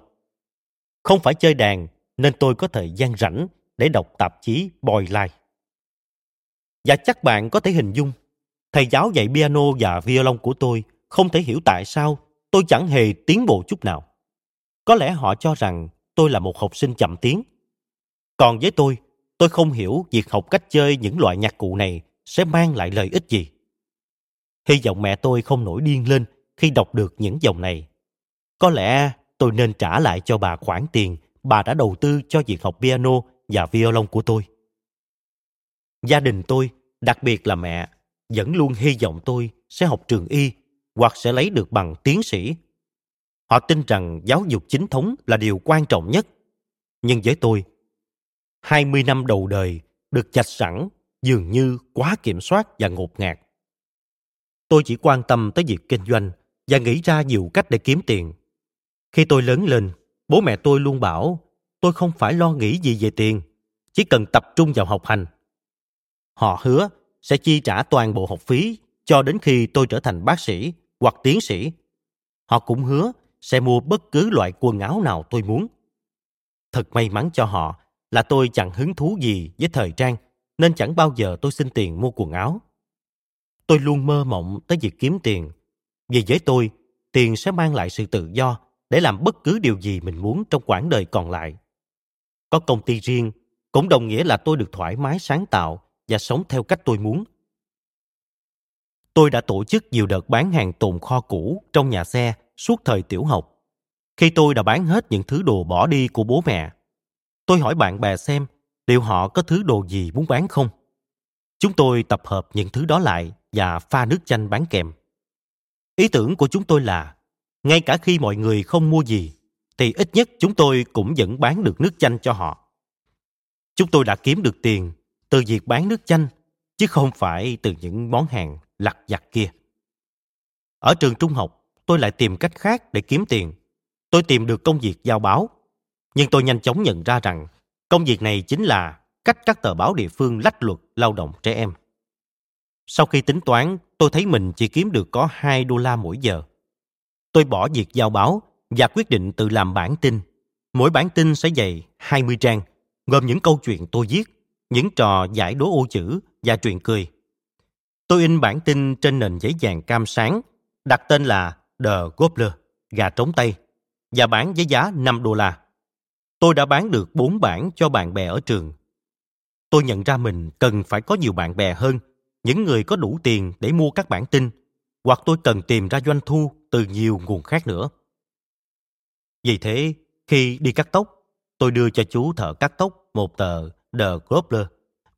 Không phải chơi đàn nên tôi có thời gian rảnh để đọc tạp chí Boy Life. Và chắc bạn có thể hình dung, Thầy giáo dạy piano và violon của tôi không thể hiểu tại sao tôi chẳng hề tiến bộ chút nào. Có lẽ họ cho rằng tôi là một học sinh chậm tiến. Còn với tôi, tôi không hiểu việc học cách chơi những loại nhạc cụ này sẽ mang lại lợi ích gì. Hy vọng mẹ tôi không nổi điên lên khi đọc được những dòng này. Có lẽ tôi nên trả lại cho bà khoản tiền bà đã đầu tư cho việc học piano và violon của tôi. Gia đình tôi, đặc biệt là mẹ, vẫn luôn hy vọng tôi sẽ học trường y hoặc sẽ lấy được bằng tiến sĩ. Họ tin rằng giáo dục chính thống là điều quan trọng nhất. Nhưng với tôi, 20 năm đầu đời được chạch sẵn dường như quá kiểm soát và ngột ngạt. Tôi chỉ quan tâm tới việc kinh doanh và nghĩ ra nhiều cách để kiếm tiền. Khi tôi lớn lên, bố mẹ tôi luôn bảo tôi không phải lo nghĩ gì về tiền, chỉ cần tập trung vào học hành. Họ hứa sẽ chi trả toàn bộ học phí cho đến khi tôi trở thành bác sĩ hoặc tiến sĩ. Họ cũng hứa sẽ mua bất cứ loại quần áo nào tôi muốn. Thật may mắn cho họ là tôi chẳng hứng thú gì với thời trang nên chẳng bao giờ tôi xin tiền mua quần áo. Tôi luôn mơ mộng tới việc kiếm tiền. Vì với tôi, tiền sẽ mang lại sự tự do để làm bất cứ điều gì mình muốn trong quãng đời còn lại. Có công ty riêng cũng đồng nghĩa là tôi được thoải mái sáng tạo và sống theo cách tôi muốn. Tôi đã tổ chức nhiều đợt bán hàng tồn kho cũ trong nhà xe suốt thời tiểu học. Khi tôi đã bán hết những thứ đồ bỏ đi của bố mẹ, tôi hỏi bạn bè xem liệu họ có thứ đồ gì muốn bán không. Chúng tôi tập hợp những thứ đó lại và pha nước chanh bán kèm. Ý tưởng của chúng tôi là, ngay cả khi mọi người không mua gì, thì ít nhất chúng tôi cũng vẫn bán được nước chanh cho họ. Chúng tôi đã kiếm được tiền từ việc bán nước chanh, chứ không phải từ những món hàng lặt vặt kia. Ở trường trung học, tôi lại tìm cách khác để kiếm tiền. Tôi tìm được công việc giao báo, nhưng tôi nhanh chóng nhận ra rằng công việc này chính là cách các tờ báo địa phương lách luật lao động trẻ em. Sau khi tính toán, tôi thấy mình chỉ kiếm được có 2 đô la mỗi giờ. Tôi bỏ việc giao báo và quyết định tự làm bản tin. Mỗi bản tin sẽ dày 20 trang, gồm những câu chuyện tôi viết, những trò giải đố ô chữ và truyện cười. Tôi in bản tin trên nền giấy vàng cam sáng, đặt tên là The Gobbler, gà trống Tây, và bán với giá 5 đô la. Tôi đã bán được 4 bản cho bạn bè ở trường. Tôi nhận ra mình cần phải có nhiều bạn bè hơn, những người có đủ tiền để mua các bản tin, hoặc tôi cần tìm ra doanh thu từ nhiều nguồn khác nữa. Vì thế, khi đi cắt tóc, tôi đưa cho chú thợ cắt tóc một tờ The Grobler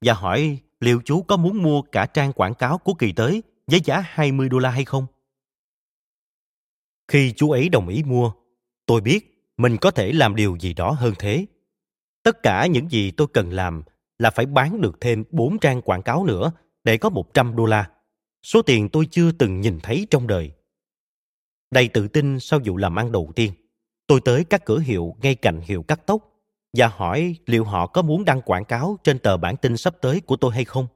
và hỏi liệu chú có muốn mua cả trang quảng cáo của kỳ tới với giá 20 đô la hay không? Khi chú ấy đồng ý mua, tôi biết mình có thể làm điều gì đó hơn thế. Tất cả những gì tôi cần làm là phải bán được thêm 4 trang quảng cáo nữa để có 100 đô la. Số tiền tôi chưa từng nhìn thấy trong đời. Đầy tự tin sau vụ làm ăn đầu tiên, tôi tới các cửa hiệu ngay cạnh hiệu cắt tóc và hỏi liệu họ có muốn đăng quảng cáo trên tờ bản tin sắp tới của tôi hay không.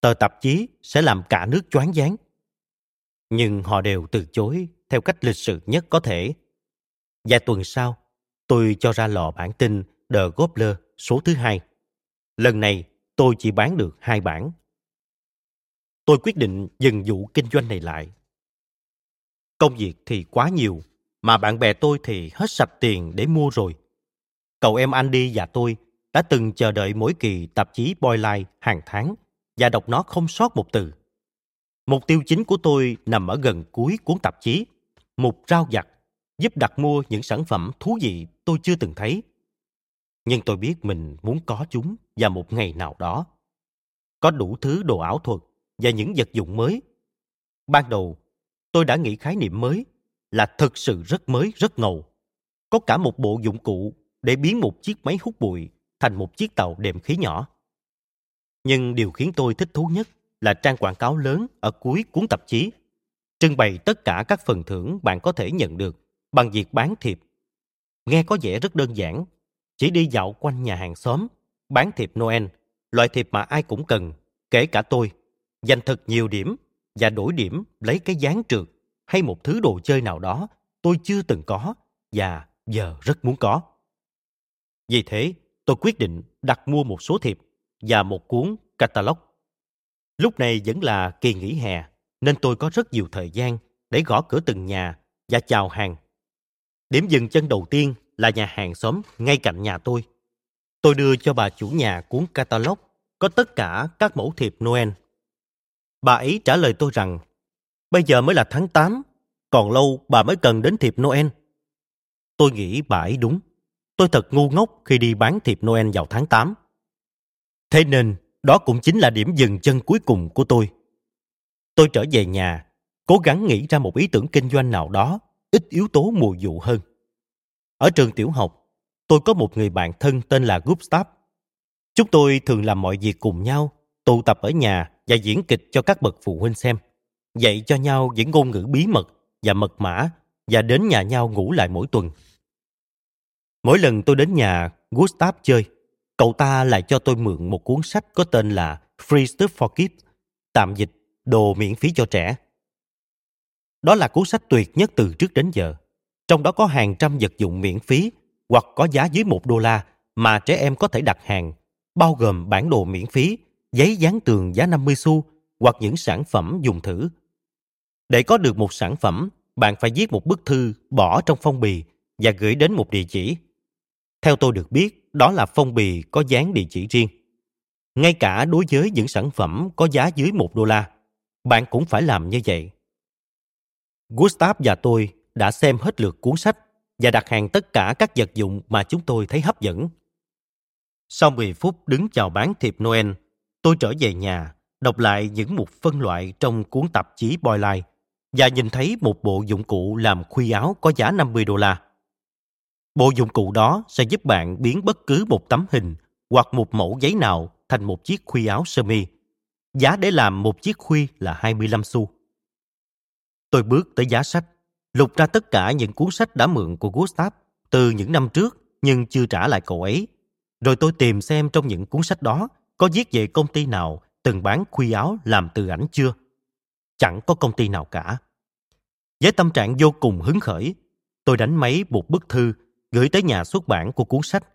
Tờ tạp chí sẽ làm cả nước choáng váng. Nhưng họ đều từ chối theo cách lịch sự nhất có thể. Vài tuần sau, tôi cho ra lò bản tin The Gobler số thứ hai. Lần này, tôi chỉ bán được hai bản. Tôi quyết định dừng vụ kinh doanh này lại. Công việc thì quá nhiều, mà bạn bè tôi thì hết sạch tiền để mua rồi. Cậu em Andy và tôi đã từng chờ đợi mỗi kỳ tạp chí Boyline hàng tháng và đọc nó không sót một từ. Mục tiêu chính của tôi nằm ở gần cuối cuốn tạp chí, mục rau vặt, giúp đặt mua những sản phẩm thú vị tôi chưa từng thấy. Nhưng tôi biết mình muốn có chúng vào một ngày nào đó. Có đủ thứ đồ ảo thuật và những vật dụng mới. Ban đầu, tôi đã nghĩ khái niệm mới là thực sự rất mới, rất ngầu. Có cả một bộ dụng cụ để biến một chiếc máy hút bụi thành một chiếc tàu đệm khí nhỏ. Nhưng điều khiến tôi thích thú nhất là trang quảng cáo lớn ở cuối cuốn tạp chí, trưng bày tất cả các phần thưởng bạn có thể nhận được bằng việc bán thiệp. Nghe có vẻ rất đơn giản, chỉ đi dạo quanh nhà hàng xóm, bán thiệp Noel, loại thiệp mà ai cũng cần, kể cả tôi, dành thật nhiều điểm và đổi điểm lấy cái dáng trượt hay một thứ đồ chơi nào đó tôi chưa từng có và giờ rất muốn có. Vì thế, tôi quyết định đặt mua một số thiệp và một cuốn catalog. Lúc này vẫn là kỳ nghỉ hè, nên tôi có rất nhiều thời gian để gõ cửa từng nhà và chào hàng. Điểm dừng chân đầu tiên là nhà hàng xóm ngay cạnh nhà tôi. Tôi đưa cho bà chủ nhà cuốn catalog có tất cả các mẫu thiệp Noel. Bà ấy trả lời tôi rằng, bây giờ mới là tháng 8, còn lâu bà mới cần đến thiệp Noel. Tôi nghĩ bà ấy đúng. Tôi thật ngu ngốc khi đi bán thiệp Noel vào tháng 8. Thế nên, đó cũng chính là điểm dừng chân cuối cùng của tôi. Tôi trở về nhà, cố gắng nghĩ ra một ý tưởng kinh doanh nào đó, ít yếu tố mùa vụ hơn. Ở trường tiểu học, tôi có một người bạn thân tên là Gustav. Chúng tôi thường làm mọi việc cùng nhau, tụ tập ở nhà và diễn kịch cho các bậc phụ huynh xem, dạy cho nhau những ngôn ngữ bí mật và mật mã và đến nhà nhau ngủ lại mỗi tuần. Mỗi lần tôi đến nhà Gustav chơi, cậu ta lại cho tôi mượn một cuốn sách có tên là Free Stuff for Kids, tạm dịch đồ miễn phí cho trẻ. Đó là cuốn sách tuyệt nhất từ trước đến giờ. Trong đó có hàng trăm vật dụng miễn phí hoặc có giá dưới một đô la mà trẻ em có thể đặt hàng, bao gồm bản đồ miễn phí, giấy dán tường giá 50 xu hoặc những sản phẩm dùng thử. Để có được một sản phẩm, bạn phải viết một bức thư bỏ trong phong bì và gửi đến một địa chỉ. Theo tôi được biết, đó là phong bì có dán địa chỉ riêng. Ngay cả đối với những sản phẩm có giá dưới một đô la, bạn cũng phải làm như vậy. Gustav và tôi đã xem hết lượt cuốn sách và đặt hàng tất cả các vật dụng mà chúng tôi thấy hấp dẫn. Sau 10 phút đứng chào bán thiệp Noel, tôi trở về nhà, đọc lại những mục phân loại trong cuốn tạp chí Boyline và nhìn thấy một bộ dụng cụ làm khuy áo có giá 50 đô la. Bộ dụng cụ đó sẽ giúp bạn biến bất cứ một tấm hình hoặc một mẫu giấy nào thành một chiếc khuy áo sơ mi. Giá để làm một chiếc khuy là 25 xu. Tôi bước tới giá sách, lục ra tất cả những cuốn sách đã mượn của Gustav từ những năm trước nhưng chưa trả lại cậu ấy. Rồi tôi tìm xem trong những cuốn sách đó có viết về công ty nào từng bán khuy áo làm từ ảnh chưa. Chẳng có công ty nào cả. Với tâm trạng vô cùng hứng khởi, tôi đánh máy một bức thư gửi tới nhà xuất bản của cuốn sách,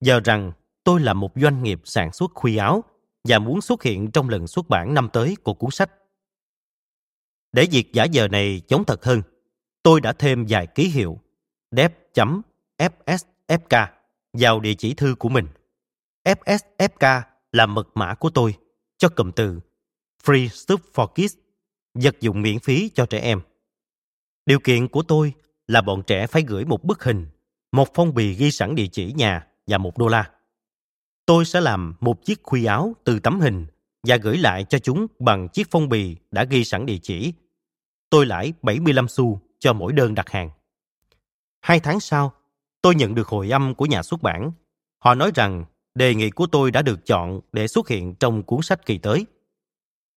giờ rằng tôi là một doanh nghiệp sản xuất khuy áo và muốn xuất hiện trong lần xuất bản năm tới của cuốn sách. Để việc giả giờ này giống thật hơn, tôi đã thêm vài ký hiệu dep.fsfk vào địa chỉ thư của mình. FSFK là mật mã của tôi cho cụm từ Free Stuff for Kids, vật dụng miễn phí cho trẻ em. Điều kiện của tôi là bọn trẻ phải gửi một bức hình, một phong bì ghi sẵn địa chỉ nhà và một đô la. Tôi sẽ làm một chiếc khuy áo từ tấm hình và gửi lại cho chúng bằng chiếc phong bì đã ghi sẵn địa chỉ. Tôi lãi 75 xu cho mỗi đơn đặt hàng. Hai tháng sau, tôi nhận được hồi âm của nhà xuất bản. Họ nói rằng đề nghị của tôi đã được chọn để xuất hiện trong cuốn sách kỳ tới.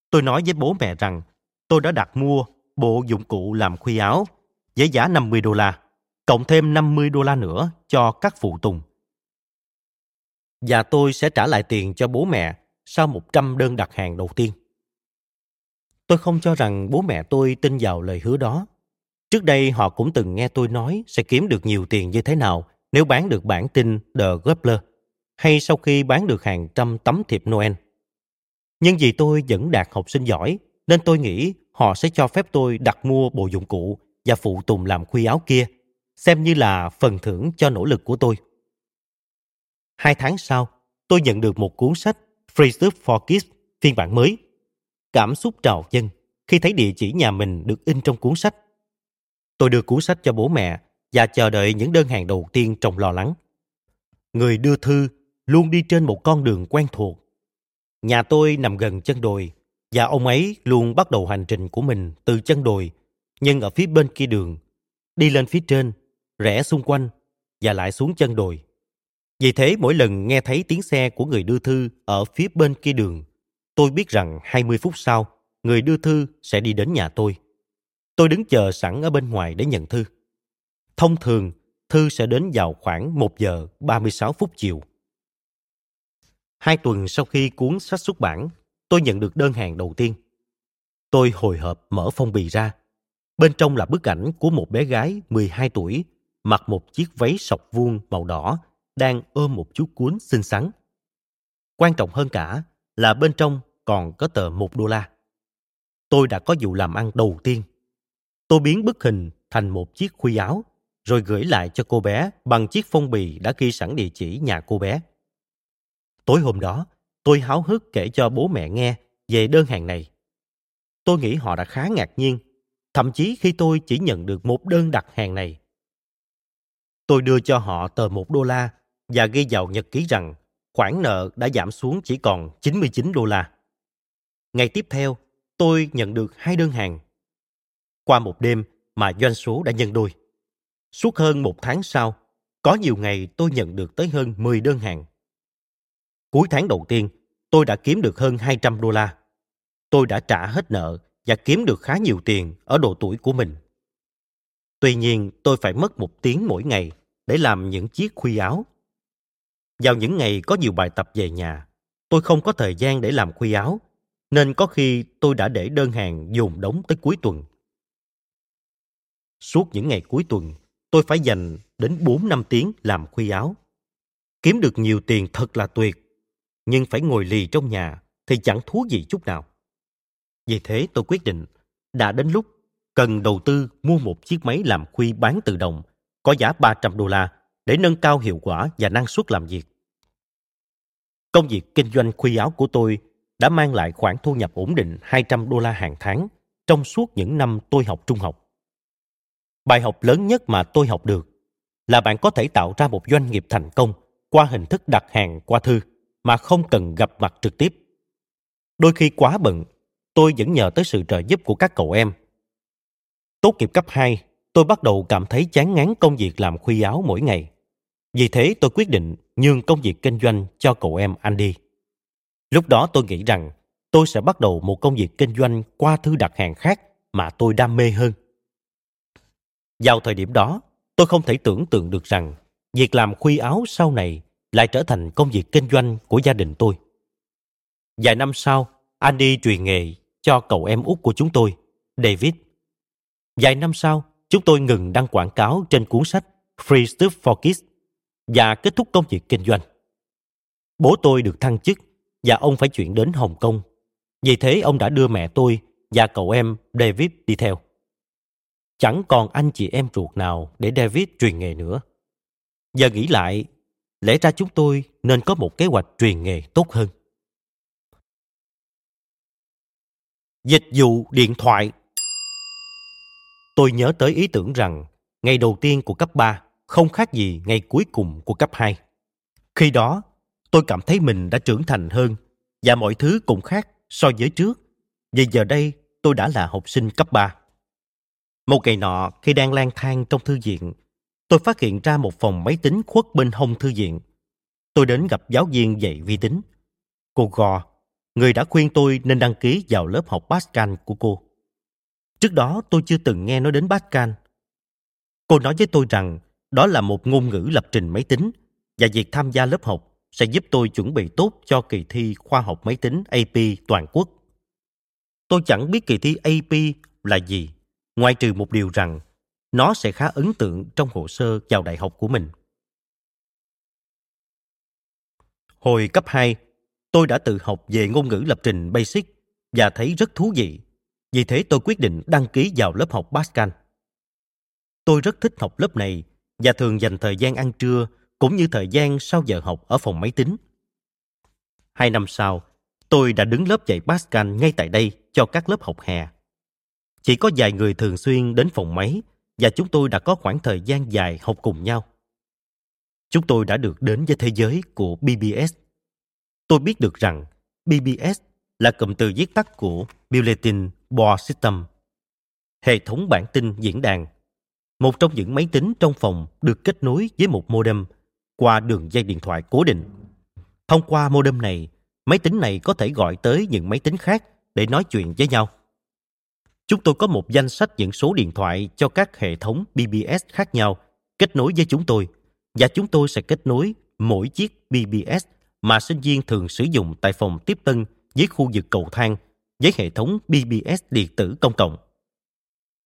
Tôi nói với bố mẹ rằng tôi đã đặt mua bộ dụng cụ làm khuy áo với giá 50 đô la, cộng thêm 50 đô la nữa cho các phụ tùng. Và tôi sẽ trả lại tiền cho bố mẹ sau 100 đơn đặt hàng đầu tiên. Tôi không cho rằng bố mẹ tôi tin vào lời hứa đó. Trước đây họ cũng từng nghe tôi nói sẽ kiếm được nhiều tiền như thế nào nếu bán được bản tin The Grappler hay sau khi bán được hàng trăm tấm thiệp Noel. Nhưng vì tôi vẫn đạt học sinh giỏi nên tôi nghĩ họ sẽ cho phép tôi đặt mua bộ dụng cụ và phụ tùng làm khuy áo kia, xem như là phần thưởng cho nỗ lực của tôi. Hai tháng sau, tôi nhận được một cuốn sách Free Stuff for Kids phiên bản mới. Cảm xúc trào dâng khi thấy địa chỉ nhà mình được in trong cuốn sách. Tôi đưa cuốn sách cho bố mẹ và chờ đợi những đơn hàng đầu tiên trong lo lắng. Người đưa thư luôn đi trên một con đường quen thuộc. Nhà tôi nằm gần chân đồi và ông ấy luôn bắt đầu hành trình của mình từ chân đồi nhưng ở phía bên kia đường, đi lên phía trên, rẽ xung quanh và lại xuống chân đồi. Vì thế mỗi lần nghe thấy tiếng xe của người đưa thư ở phía bên kia đường, tôi biết rằng 20 phút sau, người đưa thư sẽ đi đến nhà tôi. Tôi đứng chờ sẵn ở bên ngoài để nhận thư. Thông thường, thư sẽ đến vào khoảng 1 giờ 36 phút chiều. Hai tuần sau khi cuốn sách xuất bản, tôi nhận được đơn hàng đầu tiên. Tôi hồi hộp mở phong bì ra. Bên trong là bức ảnh của một bé gái 12 tuổi, mặc một chiếc váy sọc vuông màu đỏ, đang ôm một chú cuốn xinh xắn. Quan trọng hơn cả là bên trong còn có tờ một đô la. Tôi đã có vụ làm ăn đầu tiên. Tôi biến bức hình thành một chiếc khuy áo, rồi gửi lại cho cô bé bằng chiếc phong bì đã ghi sẵn địa chỉ nhà cô bé. Tối hôm đó, tôi háo hức kể cho bố mẹ nghe về đơn hàng này. Tôi nghĩ họ đã khá ngạc nhiên, thậm chí khi tôi chỉ nhận được một đơn đặt hàng này. Tôi đưa cho họ tờ một đô la và ghi vào nhật ký rằng khoản nợ đã giảm xuống chỉ còn 99 đô la. Ngày tiếp theo, tôi nhận được hai đơn hàng. Qua một đêm mà doanh số đã nhân đôi. Suốt hơn một tháng sau, có nhiều ngày tôi nhận được tới hơn 10 đơn hàng. Cuối tháng đầu tiên, tôi đã kiếm được hơn 200 đô la. Tôi đã trả hết nợ và kiếm được khá nhiều tiền ở độ tuổi của mình. Tuy nhiên, tôi phải mất một tiếng mỗi ngày để làm những chiếc khuy áo. Vào những ngày có nhiều bài tập về nhà, tôi không có thời gian để làm khuy áo, nên có khi tôi đã để đơn hàng dồn đóng tới cuối tuần. Suốt những ngày cuối tuần, tôi phải dành đến 4 năm tiếng làm khuy áo. Kiếm được nhiều tiền thật là tuyệt, nhưng phải ngồi lì trong nhà thì chẳng thú gì chút nào. Vì thế tôi quyết định, đã đến lúc cần đầu tư mua một chiếc máy làm khuy bán tự động có giá 300 đô la để nâng cao hiệu quả và năng suất làm việc. Công việc kinh doanh khuy áo của tôi đã mang lại khoản thu nhập ổn định 200 đô la hàng tháng trong suốt những năm tôi học trung học. Bài học lớn nhất mà tôi học được là bạn có thể tạo ra một doanh nghiệp thành công qua hình thức đặt hàng qua thư mà không cần gặp mặt trực tiếp. Đôi khi quá bận, tôi vẫn nhờ tới sự trợ giúp của các cậu em. Tốt nghiệp cấp 2, tôi bắt đầu cảm thấy chán ngán công việc làm khuy áo mỗi ngày. Vì thế tôi quyết định nhường công việc kinh doanh cho cậu em Andy. Lúc đó tôi nghĩ rằng tôi sẽ bắt đầu một công việc kinh doanh qua thư đặt hàng khác mà tôi đam mê hơn. Vào thời điểm đó, tôi không thể tưởng tượng được rằng việc làm khuy áo sau này lại trở thành công việc kinh doanh của gia đình tôi. Vài năm sau, Andy truyền nghề cho cậu em út của chúng tôi, David. Vài năm sau, chúng tôi ngừng đăng quảng cáo trên cuốn sách Free Stuff for Kids và kết thúc công việc kinh doanh. Bố tôi được thăng chức và ông phải chuyển đến Hồng Kông. Vì thế ông đã đưa mẹ tôi và cậu em David đi theo. Chẳng còn anh chị em ruột nào để David truyền nghề nữa. Giờ nghĩ lại, lẽ ra chúng tôi nên có một kế hoạch truyền nghề tốt hơn. Dịch vụ điện thoại Tôi nhớ tới ý tưởng rằng ngày đầu tiên của cấp 3 không khác gì ngày cuối cùng của cấp 2. Khi đó, tôi cảm thấy mình đã trưởng thành hơn và mọi thứ cũng khác so với trước. Vì giờ đây tôi đã là học sinh cấp 3. Một ngày nọ, khi đang lang thang trong thư viện, tôi phát hiện ra một phòng máy tính khuất bên hông thư viện. Tôi đến gặp giáo viên dạy vi tính. Cô Gò, người đã khuyên tôi nên đăng ký vào lớp học Pascal của cô. Trước đó tôi chưa từng nghe nói đến Pascal. Cô nói với tôi rằng đó là một ngôn ngữ lập trình máy tính và việc tham gia lớp học sẽ giúp tôi chuẩn bị tốt cho kỳ thi khoa học máy tính AP toàn quốc. Tôi chẳng biết kỳ thi AP là gì, ngoài trừ một điều rằng nó sẽ khá ấn tượng trong hồ sơ vào đại học của mình. Hồi cấp 2, tôi đã tự học về ngôn ngữ lập trình Basic và thấy rất thú vị. Vì thế tôi quyết định đăng ký vào lớp học Pascal. Tôi rất thích học lớp này và thường dành thời gian ăn trưa cũng như thời gian sau giờ học ở phòng máy tính. Hai năm sau, tôi đã đứng lớp dạy Pascal ngay tại đây cho các lớp học hè. Chỉ có vài người thường xuyên đến phòng máy và chúng tôi đã có khoảng thời gian dài học cùng nhau. Chúng tôi đã được đến với thế giới của BBS. Tôi biết được rằng BBS là cụm từ viết tắt của Bulletin Board System, hệ thống bản tin diễn đàn một trong những máy tính trong phòng được kết nối với một modem qua đường dây điện thoại cố định. Thông qua modem này, máy tính này có thể gọi tới những máy tính khác để nói chuyện với nhau. Chúng tôi có một danh sách những số điện thoại cho các hệ thống BBS khác nhau, kết nối với chúng tôi. Và chúng tôi sẽ kết nối mỗi chiếc BBS mà sinh viên thường sử dụng tại phòng tiếp tân với khu vực cầu thang với hệ thống BBS điện tử công cộng.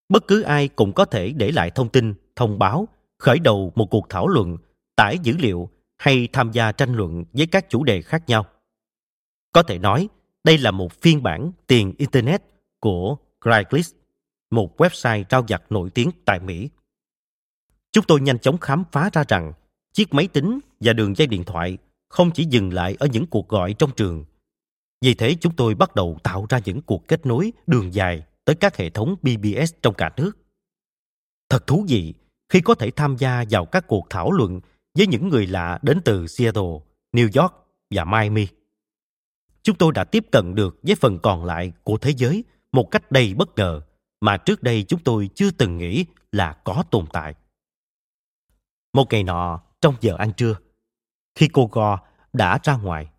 Bất cứ ai cũng có thể để lại thông tin, thông báo, khởi đầu một cuộc thảo luận, tải dữ liệu hay tham gia tranh luận với các chủ đề khác nhau. Có thể nói, Đây là một phiên bản tiền Internet của Craigslist, một website trao giặt nổi tiếng tại Mỹ. Chúng tôi nhanh chóng khám phá ra rằng chiếc máy tính và đường dây điện thoại không chỉ dừng lại ở những cuộc gọi trong trường. Vì thế chúng tôi bắt đầu tạo ra những cuộc kết nối đường dài tới các hệ thống BBS trong cả nước. Thật thú vị khi có thể tham gia vào các cuộc thảo luận với những người lạ đến từ Seattle, New York và Miami. Chúng tôi đã tiếp cận được với phần còn lại của thế giới một cách đầy bất ngờ mà trước đây chúng tôi chưa từng nghĩ là có tồn tại. Một ngày nọ, trong giờ ăn trưa, khi cô Go đã ra ngoài,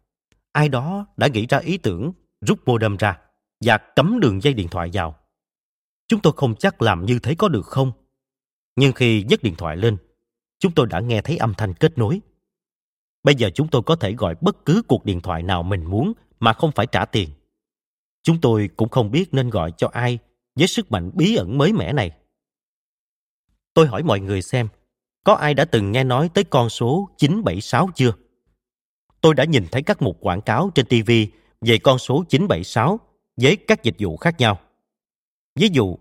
ai đó đã nghĩ ra ý tưởng rút modem ra và cấm đường dây điện thoại vào. Chúng tôi không chắc làm như thế có được không. Nhưng khi nhấc điện thoại lên, chúng tôi đã nghe thấy âm thanh kết nối. Bây giờ chúng tôi có thể gọi bất cứ cuộc điện thoại nào mình muốn mà không phải trả tiền. Chúng tôi cũng không biết nên gọi cho ai với sức mạnh bí ẩn mới mẻ này. Tôi hỏi mọi người xem, có ai đã từng nghe nói tới con số 976 chưa? Tôi đã nhìn thấy các mục quảng cáo trên TV về con số 976 với các dịch vụ khác nhau. Ví dụ,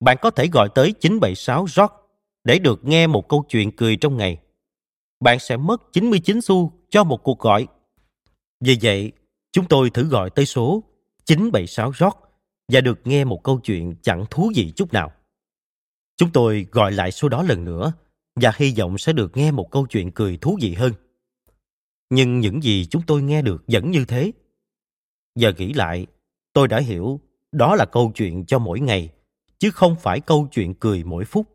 bạn có thể gọi tới 976 Rock để được nghe một câu chuyện cười trong ngày. Bạn sẽ mất 99 xu cho một cuộc gọi. Vì vậy, chúng tôi thử gọi tới số 976 Rock và được nghe một câu chuyện chẳng thú vị chút nào. Chúng tôi gọi lại số đó lần nữa và hy vọng sẽ được nghe một câu chuyện cười thú vị hơn. Nhưng những gì chúng tôi nghe được vẫn như thế. Giờ nghĩ lại, tôi đã hiểu đó là câu chuyện cho mỗi ngày, chứ không phải câu chuyện cười mỗi phút.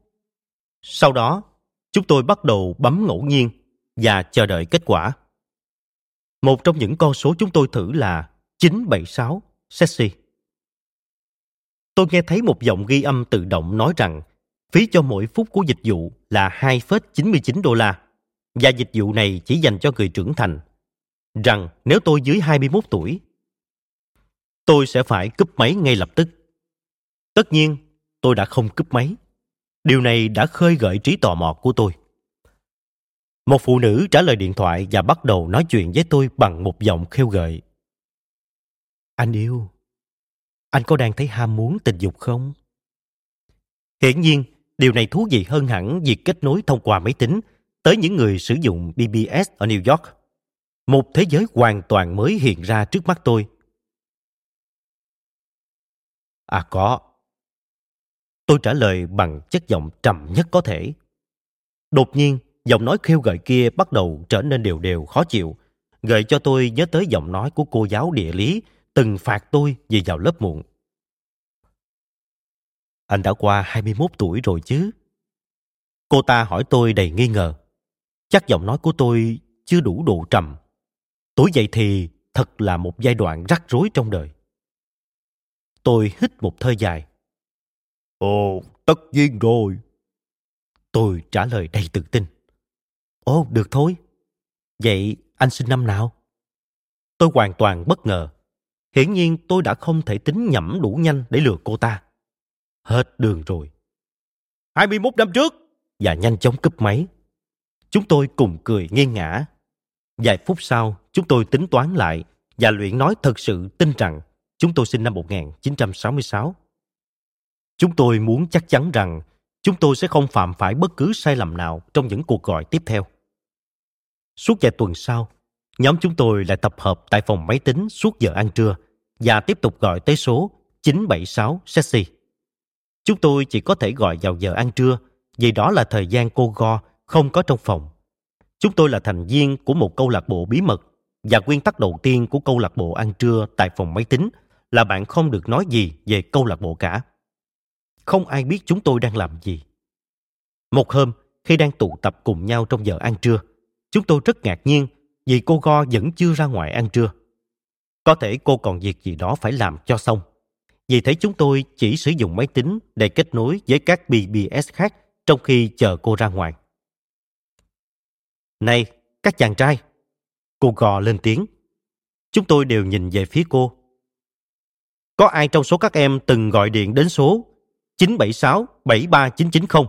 Sau đó, chúng tôi bắt đầu bấm ngẫu nhiên và chờ đợi kết quả. Một trong những con số chúng tôi thử là 976 sexy. Tôi nghe thấy một giọng ghi âm tự động nói rằng phí cho mỗi phút của dịch vụ là 2,99 đô la và dịch vụ này chỉ dành cho người trưởng thành. Rằng nếu tôi dưới 21 tuổi, tôi sẽ phải cúp máy ngay lập tức. Tất nhiên, tôi đã không cúp máy. Điều này đã khơi gợi trí tò mò của tôi. Một phụ nữ trả lời điện thoại và bắt đầu nói chuyện với tôi bằng một giọng khêu gợi. Anh yêu, anh có đang thấy ham muốn tình dục không? Hiển nhiên, điều này thú vị hơn hẳn việc kết nối thông qua máy tính tới những người sử dụng BBS ở New York. Một thế giới hoàn toàn mới hiện ra trước mắt tôi. À có. Tôi trả lời bằng chất giọng trầm nhất có thể. Đột nhiên, giọng nói khêu gợi kia bắt đầu trở nên đều đều khó chịu, gợi cho tôi nhớ tới giọng nói của cô giáo địa lý từng phạt tôi vì vào lớp muộn. Anh đã qua 21 tuổi rồi chứ? Cô ta hỏi tôi đầy nghi ngờ. Chắc giọng nói của tôi chưa đủ độ trầm. Tuổi dậy thì thật là một giai đoạn rắc rối trong đời. Tôi hít một hơi dài. Ồ, tất nhiên rồi. Tôi trả lời đầy tự tin. Ồ, được thôi. Vậy anh sinh năm nào? Tôi hoàn toàn bất ngờ. Hiển nhiên tôi đã không thể tính nhẩm đủ nhanh để lừa cô ta. Hết đường rồi. 21 năm trước! Và nhanh chóng cúp máy. Chúng tôi cùng cười nghiêng ngã. Vài phút sau, chúng tôi tính toán lại và luyện nói thật sự tin rằng chúng tôi sinh năm 1966. Chúng tôi muốn chắc chắn rằng chúng tôi sẽ không phạm phải bất cứ sai lầm nào trong những cuộc gọi tiếp theo. Suốt vài tuần sau, nhóm chúng tôi lại tập hợp tại phòng máy tính suốt giờ ăn trưa và tiếp tục gọi tới số 976 Sexy. Chúng tôi chỉ có thể gọi vào giờ ăn trưa vì đó là thời gian cô Go không có trong phòng. Chúng tôi là thành viên của một câu lạc bộ bí mật và nguyên tắc đầu tiên của câu lạc bộ ăn trưa tại phòng máy tính là bạn không được nói gì về câu lạc bộ cả. Không ai biết chúng tôi đang làm gì. Một hôm, khi đang tụ tập cùng nhau trong giờ ăn trưa, chúng tôi rất ngạc nhiên vì cô Go vẫn chưa ra ngoài ăn trưa. Có thể cô còn việc gì đó phải làm cho xong. Vì thế chúng tôi chỉ sử dụng máy tính để kết nối với các BBS khác trong khi chờ cô ra ngoài. Này, các chàng trai! Cô gò lên tiếng. Chúng tôi đều nhìn về phía cô. Có ai trong số các em từng gọi điện đến số 976 73990?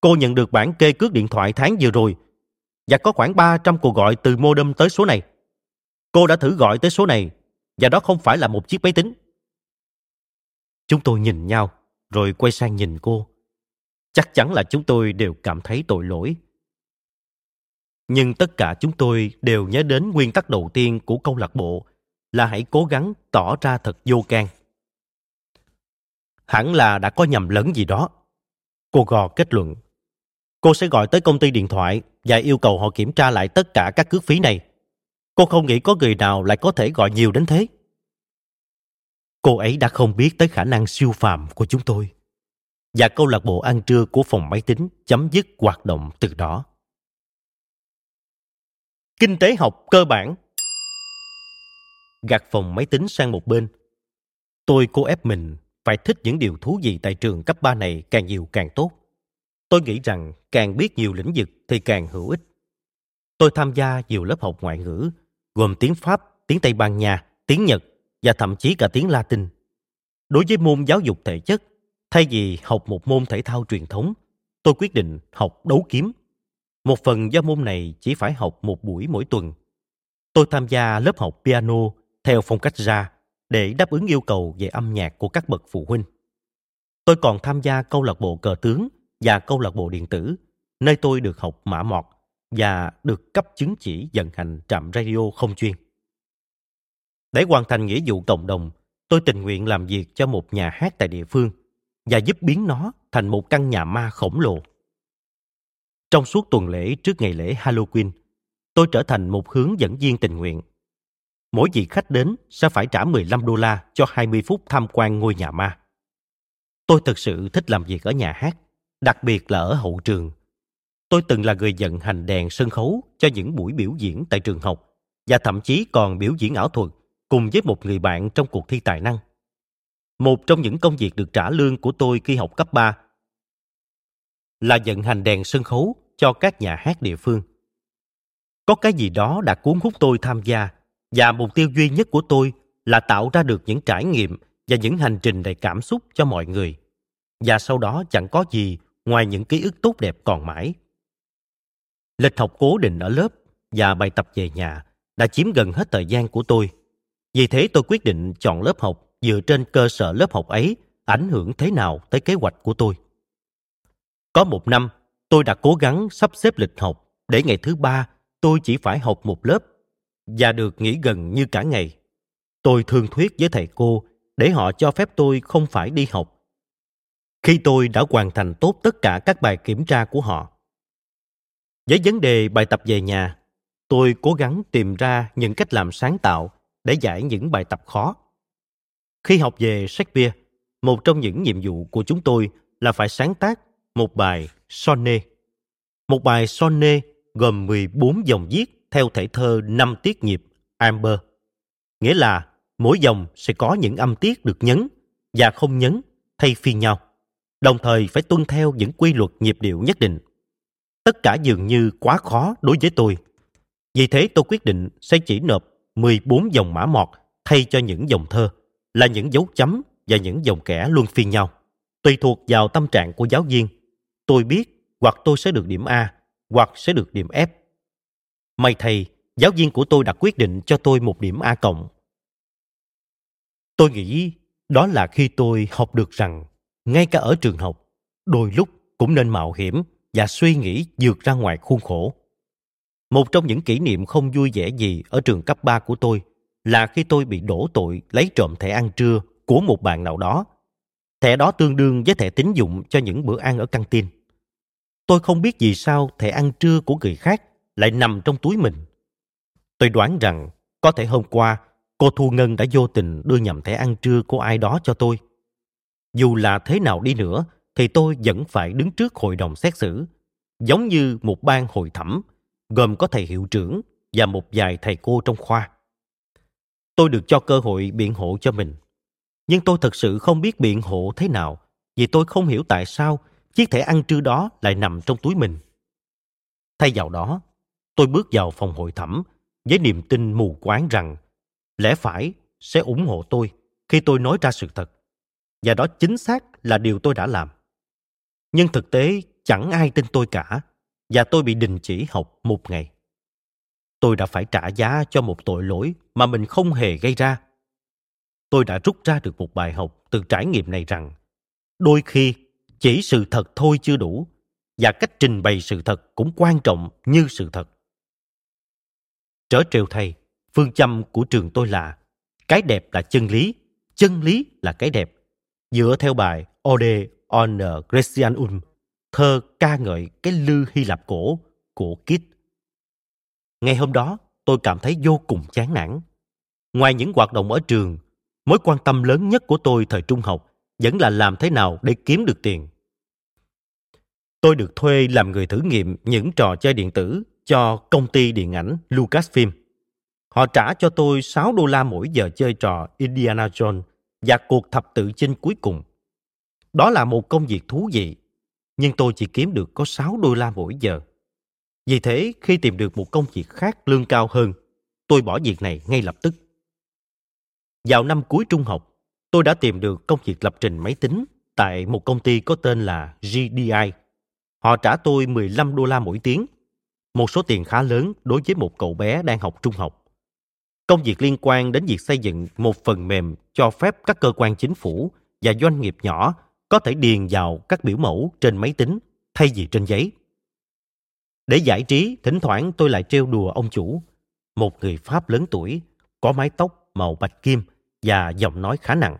Cô nhận được bản kê cước điện thoại tháng vừa rồi và có khoảng 300 cuộc gọi từ modem tới số này. Cô đã thử gọi tới số này và đó không phải là một chiếc máy tính. Chúng tôi nhìn nhau, rồi quay sang nhìn cô. Chắc chắn là chúng tôi đều cảm thấy tội lỗi. Nhưng tất cả chúng tôi đều nhớ đến nguyên tắc đầu tiên của câu lạc bộ là hãy cố gắng tỏ ra thật vô can. Hẳn là đã có nhầm lẫn gì đó. Cô gò kết luận. Cô sẽ gọi tới công ty điện thoại và yêu cầu họ kiểm tra lại tất cả các cước phí này. Cô không nghĩ có người nào lại có thể gọi nhiều đến thế. Cô ấy đã không biết tới khả năng siêu phàm của chúng tôi. Và câu lạc bộ ăn trưa của phòng máy tính chấm dứt hoạt động từ đó. Kinh tế học cơ bản Gạt phòng máy tính sang một bên. Tôi cố ép mình phải thích những điều thú vị tại trường cấp 3 này càng nhiều càng tốt. Tôi nghĩ rằng càng biết nhiều lĩnh vực thì càng hữu ích. Tôi tham gia nhiều lớp học ngoại ngữ, gồm tiếng Pháp, tiếng Tây Ban Nha, tiếng Nhật và thậm chí cả tiếng Latin. Đối với môn giáo dục thể chất, thay vì học một môn thể thao truyền thống, tôi quyết định học đấu kiếm. Một phần do môn này chỉ phải học một buổi mỗi tuần. Tôi tham gia lớp học piano theo phong cách ra để đáp ứng yêu cầu về âm nhạc của các bậc phụ huynh. Tôi còn tham gia câu lạc bộ cờ tướng và câu lạc bộ điện tử, nơi tôi được học mã mọt và được cấp chứng chỉ vận hành trạm radio không chuyên. Để hoàn thành nghĩa vụ cộng đồng, tôi tình nguyện làm việc cho một nhà hát tại địa phương và giúp biến nó thành một căn nhà ma khổng lồ. Trong suốt tuần lễ trước ngày lễ Halloween, tôi trở thành một hướng dẫn viên tình nguyện. Mỗi vị khách đến sẽ phải trả 15 đô la cho 20 phút tham quan ngôi nhà ma. Tôi thực sự thích làm việc ở nhà hát, đặc biệt là ở hậu trường. Tôi từng là người vận hành đèn sân khấu cho những buổi biểu diễn tại trường học và thậm chí còn biểu diễn ảo thuật cùng với một người bạn trong cuộc thi tài năng. Một trong những công việc được trả lương của tôi khi học cấp 3 là vận hành đèn sân khấu cho các nhà hát địa phương. Có cái gì đó đã cuốn hút tôi tham gia và mục tiêu duy nhất của tôi là tạo ra được những trải nghiệm và những hành trình đầy cảm xúc cho mọi người. Và sau đó chẳng có gì ngoài những ký ức tốt đẹp còn mãi. Lịch học cố định ở lớp và bài tập về nhà đã chiếm gần hết thời gian của tôi vì thế tôi quyết định chọn lớp học dựa trên cơ sở lớp học ấy ảnh hưởng thế nào tới kế hoạch của tôi. Có một năm, tôi đã cố gắng sắp xếp lịch học để ngày thứ ba tôi chỉ phải học một lớp và được nghỉ gần như cả ngày. Tôi thương thuyết với thầy cô để họ cho phép tôi không phải đi học. Khi tôi đã hoàn thành tốt tất cả các bài kiểm tra của họ. Với vấn đề bài tập về nhà, tôi cố gắng tìm ra những cách làm sáng tạo để giải những bài tập khó. Khi học về Shakespeare, một trong những nhiệm vụ của chúng tôi là phải sáng tác một bài sonnet. Một bài sonnet gồm 14 dòng viết theo thể thơ 5 tiết nhịp amber. Nghĩa là mỗi dòng sẽ có những âm tiết được nhấn và không nhấn thay phiên nhau, đồng thời phải tuân theo những quy luật nhịp điệu nhất định. Tất cả dường như quá khó đối với tôi. Vì thế tôi quyết định sẽ chỉ nộp 14 dòng mã mọt thay cho những dòng thơ, là những dấu chấm và những dòng kẻ luân phiên nhau. Tùy thuộc vào tâm trạng của giáo viên, tôi biết hoặc tôi sẽ được điểm A, hoặc sẽ được điểm F. May thầy, giáo viên của tôi đã quyết định cho tôi một điểm A cộng. Tôi nghĩ đó là khi tôi học được rằng ngay cả ở trường học, đôi lúc cũng nên mạo hiểm và suy nghĩ vượt ra ngoài khuôn khổ. Một trong những kỷ niệm không vui vẻ gì ở trường cấp 3 của tôi là khi tôi bị đổ tội lấy trộm thẻ ăn trưa của một bạn nào đó. Thẻ đó tương đương với thẻ tín dụng cho những bữa ăn ở căng tin. Tôi không biết vì sao thẻ ăn trưa của người khác lại nằm trong túi mình. Tôi đoán rằng có thể hôm qua cô Thu Ngân đã vô tình đưa nhầm thẻ ăn trưa của ai đó cho tôi. Dù là thế nào đi nữa thì tôi vẫn phải đứng trước hội đồng xét xử, giống như một ban hội thẩm gồm có thầy hiệu trưởng và một vài thầy cô trong khoa. Tôi được cho cơ hội biện hộ cho mình. Nhưng tôi thật sự không biết biện hộ thế nào vì tôi không hiểu tại sao chiếc thẻ ăn trưa đó lại nằm trong túi mình. Thay vào đó, tôi bước vào phòng hội thẩm với niềm tin mù quáng rằng lẽ phải sẽ ủng hộ tôi khi tôi nói ra sự thật. Và đó chính xác là điều tôi đã làm. Nhưng thực tế chẳng ai tin tôi cả và tôi bị đình chỉ học một ngày. Tôi đã phải trả giá cho một tội lỗi mà mình không hề gây ra tôi đã rút ra được một bài học từ trải nghiệm này rằng đôi khi chỉ sự thật thôi chưa đủ và cách trình bày sự thật cũng quan trọng như sự thật. Trở trêu thầy, phương châm của trường tôi là cái đẹp là chân lý, chân lý là cái đẹp. Dựa theo bài Ode on Grecianum, thơ ca ngợi cái lư Hy Lạp cổ của Kit. Ngày hôm đó, tôi cảm thấy vô cùng chán nản. Ngoài những hoạt động ở trường, mối quan tâm lớn nhất của tôi thời trung học vẫn là làm thế nào để kiếm được tiền. Tôi được thuê làm người thử nghiệm những trò chơi điện tử cho công ty điện ảnh Lucasfilm. Họ trả cho tôi 6 đô la mỗi giờ chơi trò Indiana Jones và cuộc thập tự chinh cuối cùng. Đó là một công việc thú vị, nhưng tôi chỉ kiếm được có 6 đô la mỗi giờ. Vì thế, khi tìm được một công việc khác lương cao hơn, tôi bỏ việc này ngay lập tức. Vào năm cuối trung học, tôi đã tìm được công việc lập trình máy tính tại một công ty có tên là GDI. Họ trả tôi 15 đô la mỗi tiếng, một số tiền khá lớn đối với một cậu bé đang học trung học. Công việc liên quan đến việc xây dựng một phần mềm cho phép các cơ quan chính phủ và doanh nghiệp nhỏ có thể điền vào các biểu mẫu trên máy tính thay vì trên giấy. Để giải trí, thỉnh thoảng tôi lại trêu đùa ông chủ, một người Pháp lớn tuổi, có mái tóc màu bạch kim và giọng nói khá nặng.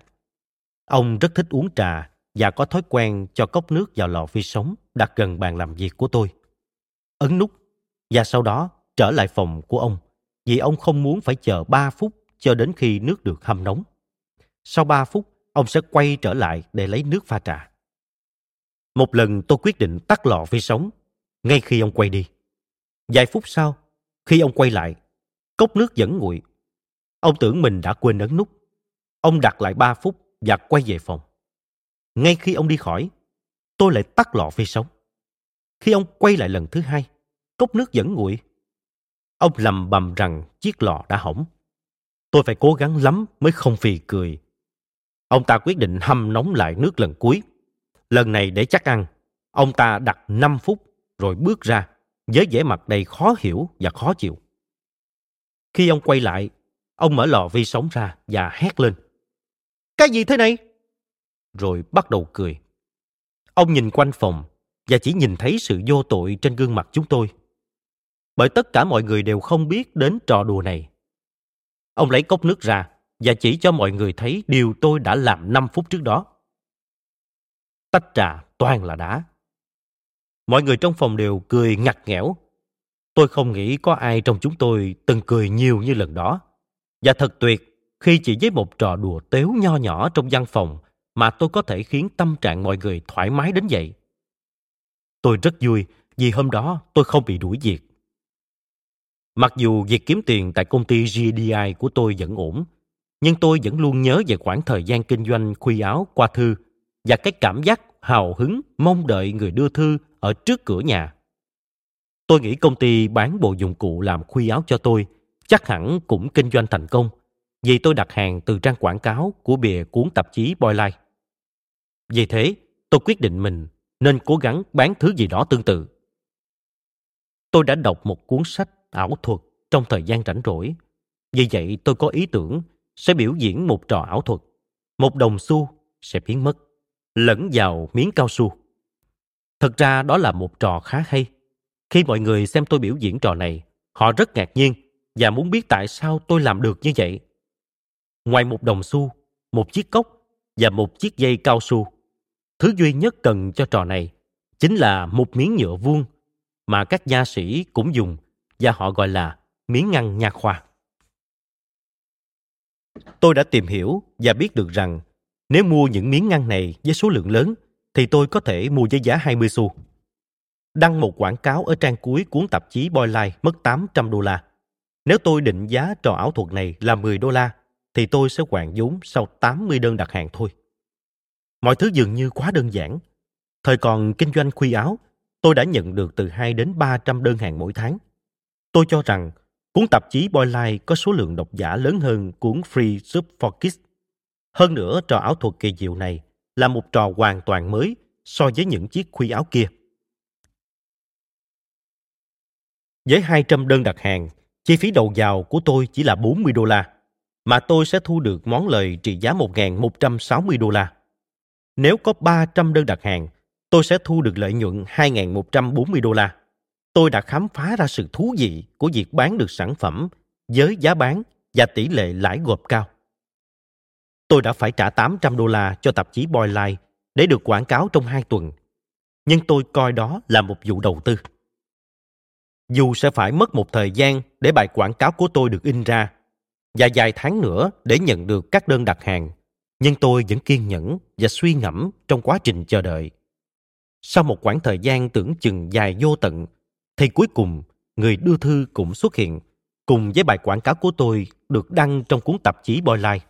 Ông rất thích uống trà và có thói quen cho cốc nước vào lò vi sóng đặt gần bàn làm việc của tôi. Ấn nút và sau đó trở lại phòng của ông vì ông không muốn phải chờ 3 phút cho đến khi nước được hâm nóng. Sau 3 phút, ông sẽ quay trở lại để lấy nước pha trà. Một lần tôi quyết định tắt lò vi sóng ngay khi ông quay đi. Vài phút sau, khi ông quay lại, cốc nước vẫn nguội. Ông tưởng mình đã quên ấn nút. Ông đặt lại 3 phút và quay về phòng. Ngay khi ông đi khỏi, tôi lại tắt lò vi sóng. Khi ông quay lại lần thứ hai, cốc nước vẫn nguội. Ông lầm bầm rằng chiếc lò đã hỏng. Tôi phải cố gắng lắm mới không phì cười. Ông ta quyết định hâm nóng lại nước lần cuối. Lần này để chắc ăn, ông ta đặt 5 phút rồi bước ra với vẻ mặt đầy khó hiểu và khó chịu. Khi ông quay lại, ông mở lò vi sóng ra và hét lên. Cái gì thế này? Rồi bắt đầu cười. Ông nhìn quanh phòng và chỉ nhìn thấy sự vô tội trên gương mặt chúng tôi. Bởi tất cả mọi người đều không biết đến trò đùa này. Ông lấy cốc nước ra và chỉ cho mọi người thấy điều tôi đã làm 5 phút trước đó. Tách trà toàn là đá. Mọi người trong phòng đều cười ngặt nghẽo. Tôi không nghĩ có ai trong chúng tôi từng cười nhiều như lần đó. Và thật tuyệt, khi chỉ với một trò đùa tếu nho nhỏ trong văn phòng mà tôi có thể khiến tâm trạng mọi người thoải mái đến vậy. Tôi rất vui vì hôm đó tôi không bị đuổi việc. Mặc dù việc kiếm tiền tại công ty GDI của tôi vẫn ổn, nhưng tôi vẫn luôn nhớ về khoảng thời gian kinh doanh khuy áo qua thư và cái cảm giác hào hứng mong đợi người đưa thư ở trước cửa nhà. Tôi nghĩ công ty bán bộ dụng cụ làm khuy áo cho tôi chắc hẳn cũng kinh doanh thành công vì tôi đặt hàng từ trang quảng cáo của bìa cuốn tạp chí Boyline. Vì thế, tôi quyết định mình nên cố gắng bán thứ gì đó tương tự. Tôi đã đọc một cuốn sách ảo thuật trong thời gian rảnh rỗi. Vì vậy tôi có ý tưởng sẽ biểu diễn một trò ảo thuật. Một đồng xu sẽ biến mất, lẫn vào miếng cao su. Thật ra đó là một trò khá hay. Khi mọi người xem tôi biểu diễn trò này, họ rất ngạc nhiên và muốn biết tại sao tôi làm được như vậy. Ngoài một đồng xu, một chiếc cốc và một chiếc dây cao su, thứ duy nhất cần cho trò này chính là một miếng nhựa vuông mà các nha sĩ cũng dùng và họ gọi là miếng ngăn nha khoa. Tôi đã tìm hiểu và biết được rằng nếu mua những miếng ngăn này với số lượng lớn thì tôi có thể mua với giá 20 xu. Đăng một quảng cáo ở trang cuối cuốn tạp chí Boyline mất 800 đô la. Nếu tôi định giá trò ảo thuật này là 10 đô la, thì tôi sẽ hoàn vốn sau 80 đơn đặt hàng thôi. Mọi thứ dường như quá đơn giản. Thời còn kinh doanh khuy áo, tôi đã nhận được từ 2 đến 300 đơn hàng mỗi tháng. Tôi cho rằng cuốn tạp chí Boyline có số lượng độc giả lớn hơn cuốn Free Sub for Kids. Hơn nữa, trò ảo thuật kỳ diệu này là một trò hoàn toàn mới so với những chiếc khuy áo kia. Với 200 đơn đặt hàng, chi phí đầu vào của tôi chỉ là 40 đô la. mà tôi sẽ thu được món lời trị giá 1.160 đô la. Nếu có 300 đơn đặt hàng, tôi sẽ thu được lợi nhuận 2.140 đô la. Tôi đã khám phá ra sự thú vị của việc bán được sản phẩm với giá bán và tỷ lệ lãi gộp cao. Tôi đã phải trả 800 đô la cho tạp chí Boyline để được quảng cáo trong hai tuần. Nhưng tôi coi đó là một vụ đầu tư. Dù sẽ phải mất một thời gian để bài quảng cáo của tôi được in ra và vài tháng nữa để nhận được các đơn đặt hàng, nhưng tôi vẫn kiên nhẫn và suy ngẫm trong quá trình chờ đợi. Sau một khoảng thời gian tưởng chừng dài vô tận, thì cuối cùng người đưa thư cũng xuất hiện cùng với bài quảng cáo của tôi được đăng trong cuốn tạp chí Boyline.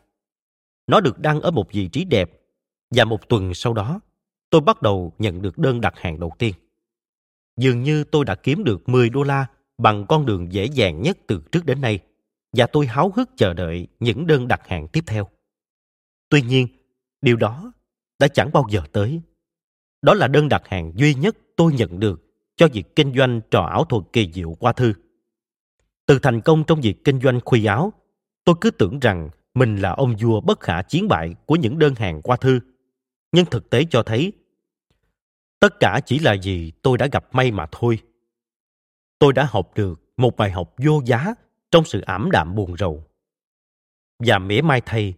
Nó được đăng ở một vị trí đẹp và một tuần sau đó, tôi bắt đầu nhận được đơn đặt hàng đầu tiên. Dường như tôi đã kiếm được 10 đô la bằng con đường dễ dàng nhất từ trước đến nay và tôi háo hức chờ đợi những đơn đặt hàng tiếp theo. Tuy nhiên, điều đó đã chẳng bao giờ tới. Đó là đơn đặt hàng duy nhất tôi nhận được cho việc kinh doanh trò ảo thuật kỳ diệu qua thư. Từ thành công trong việc kinh doanh khuy áo, tôi cứ tưởng rằng mình là ông vua bất khả chiến bại của những đơn hàng qua thư. Nhưng thực tế cho thấy, tất cả chỉ là gì tôi đã gặp may mà thôi. Tôi đã học được một bài học vô giá trong sự ảm đạm buồn rầu. Và mỉa mai thay,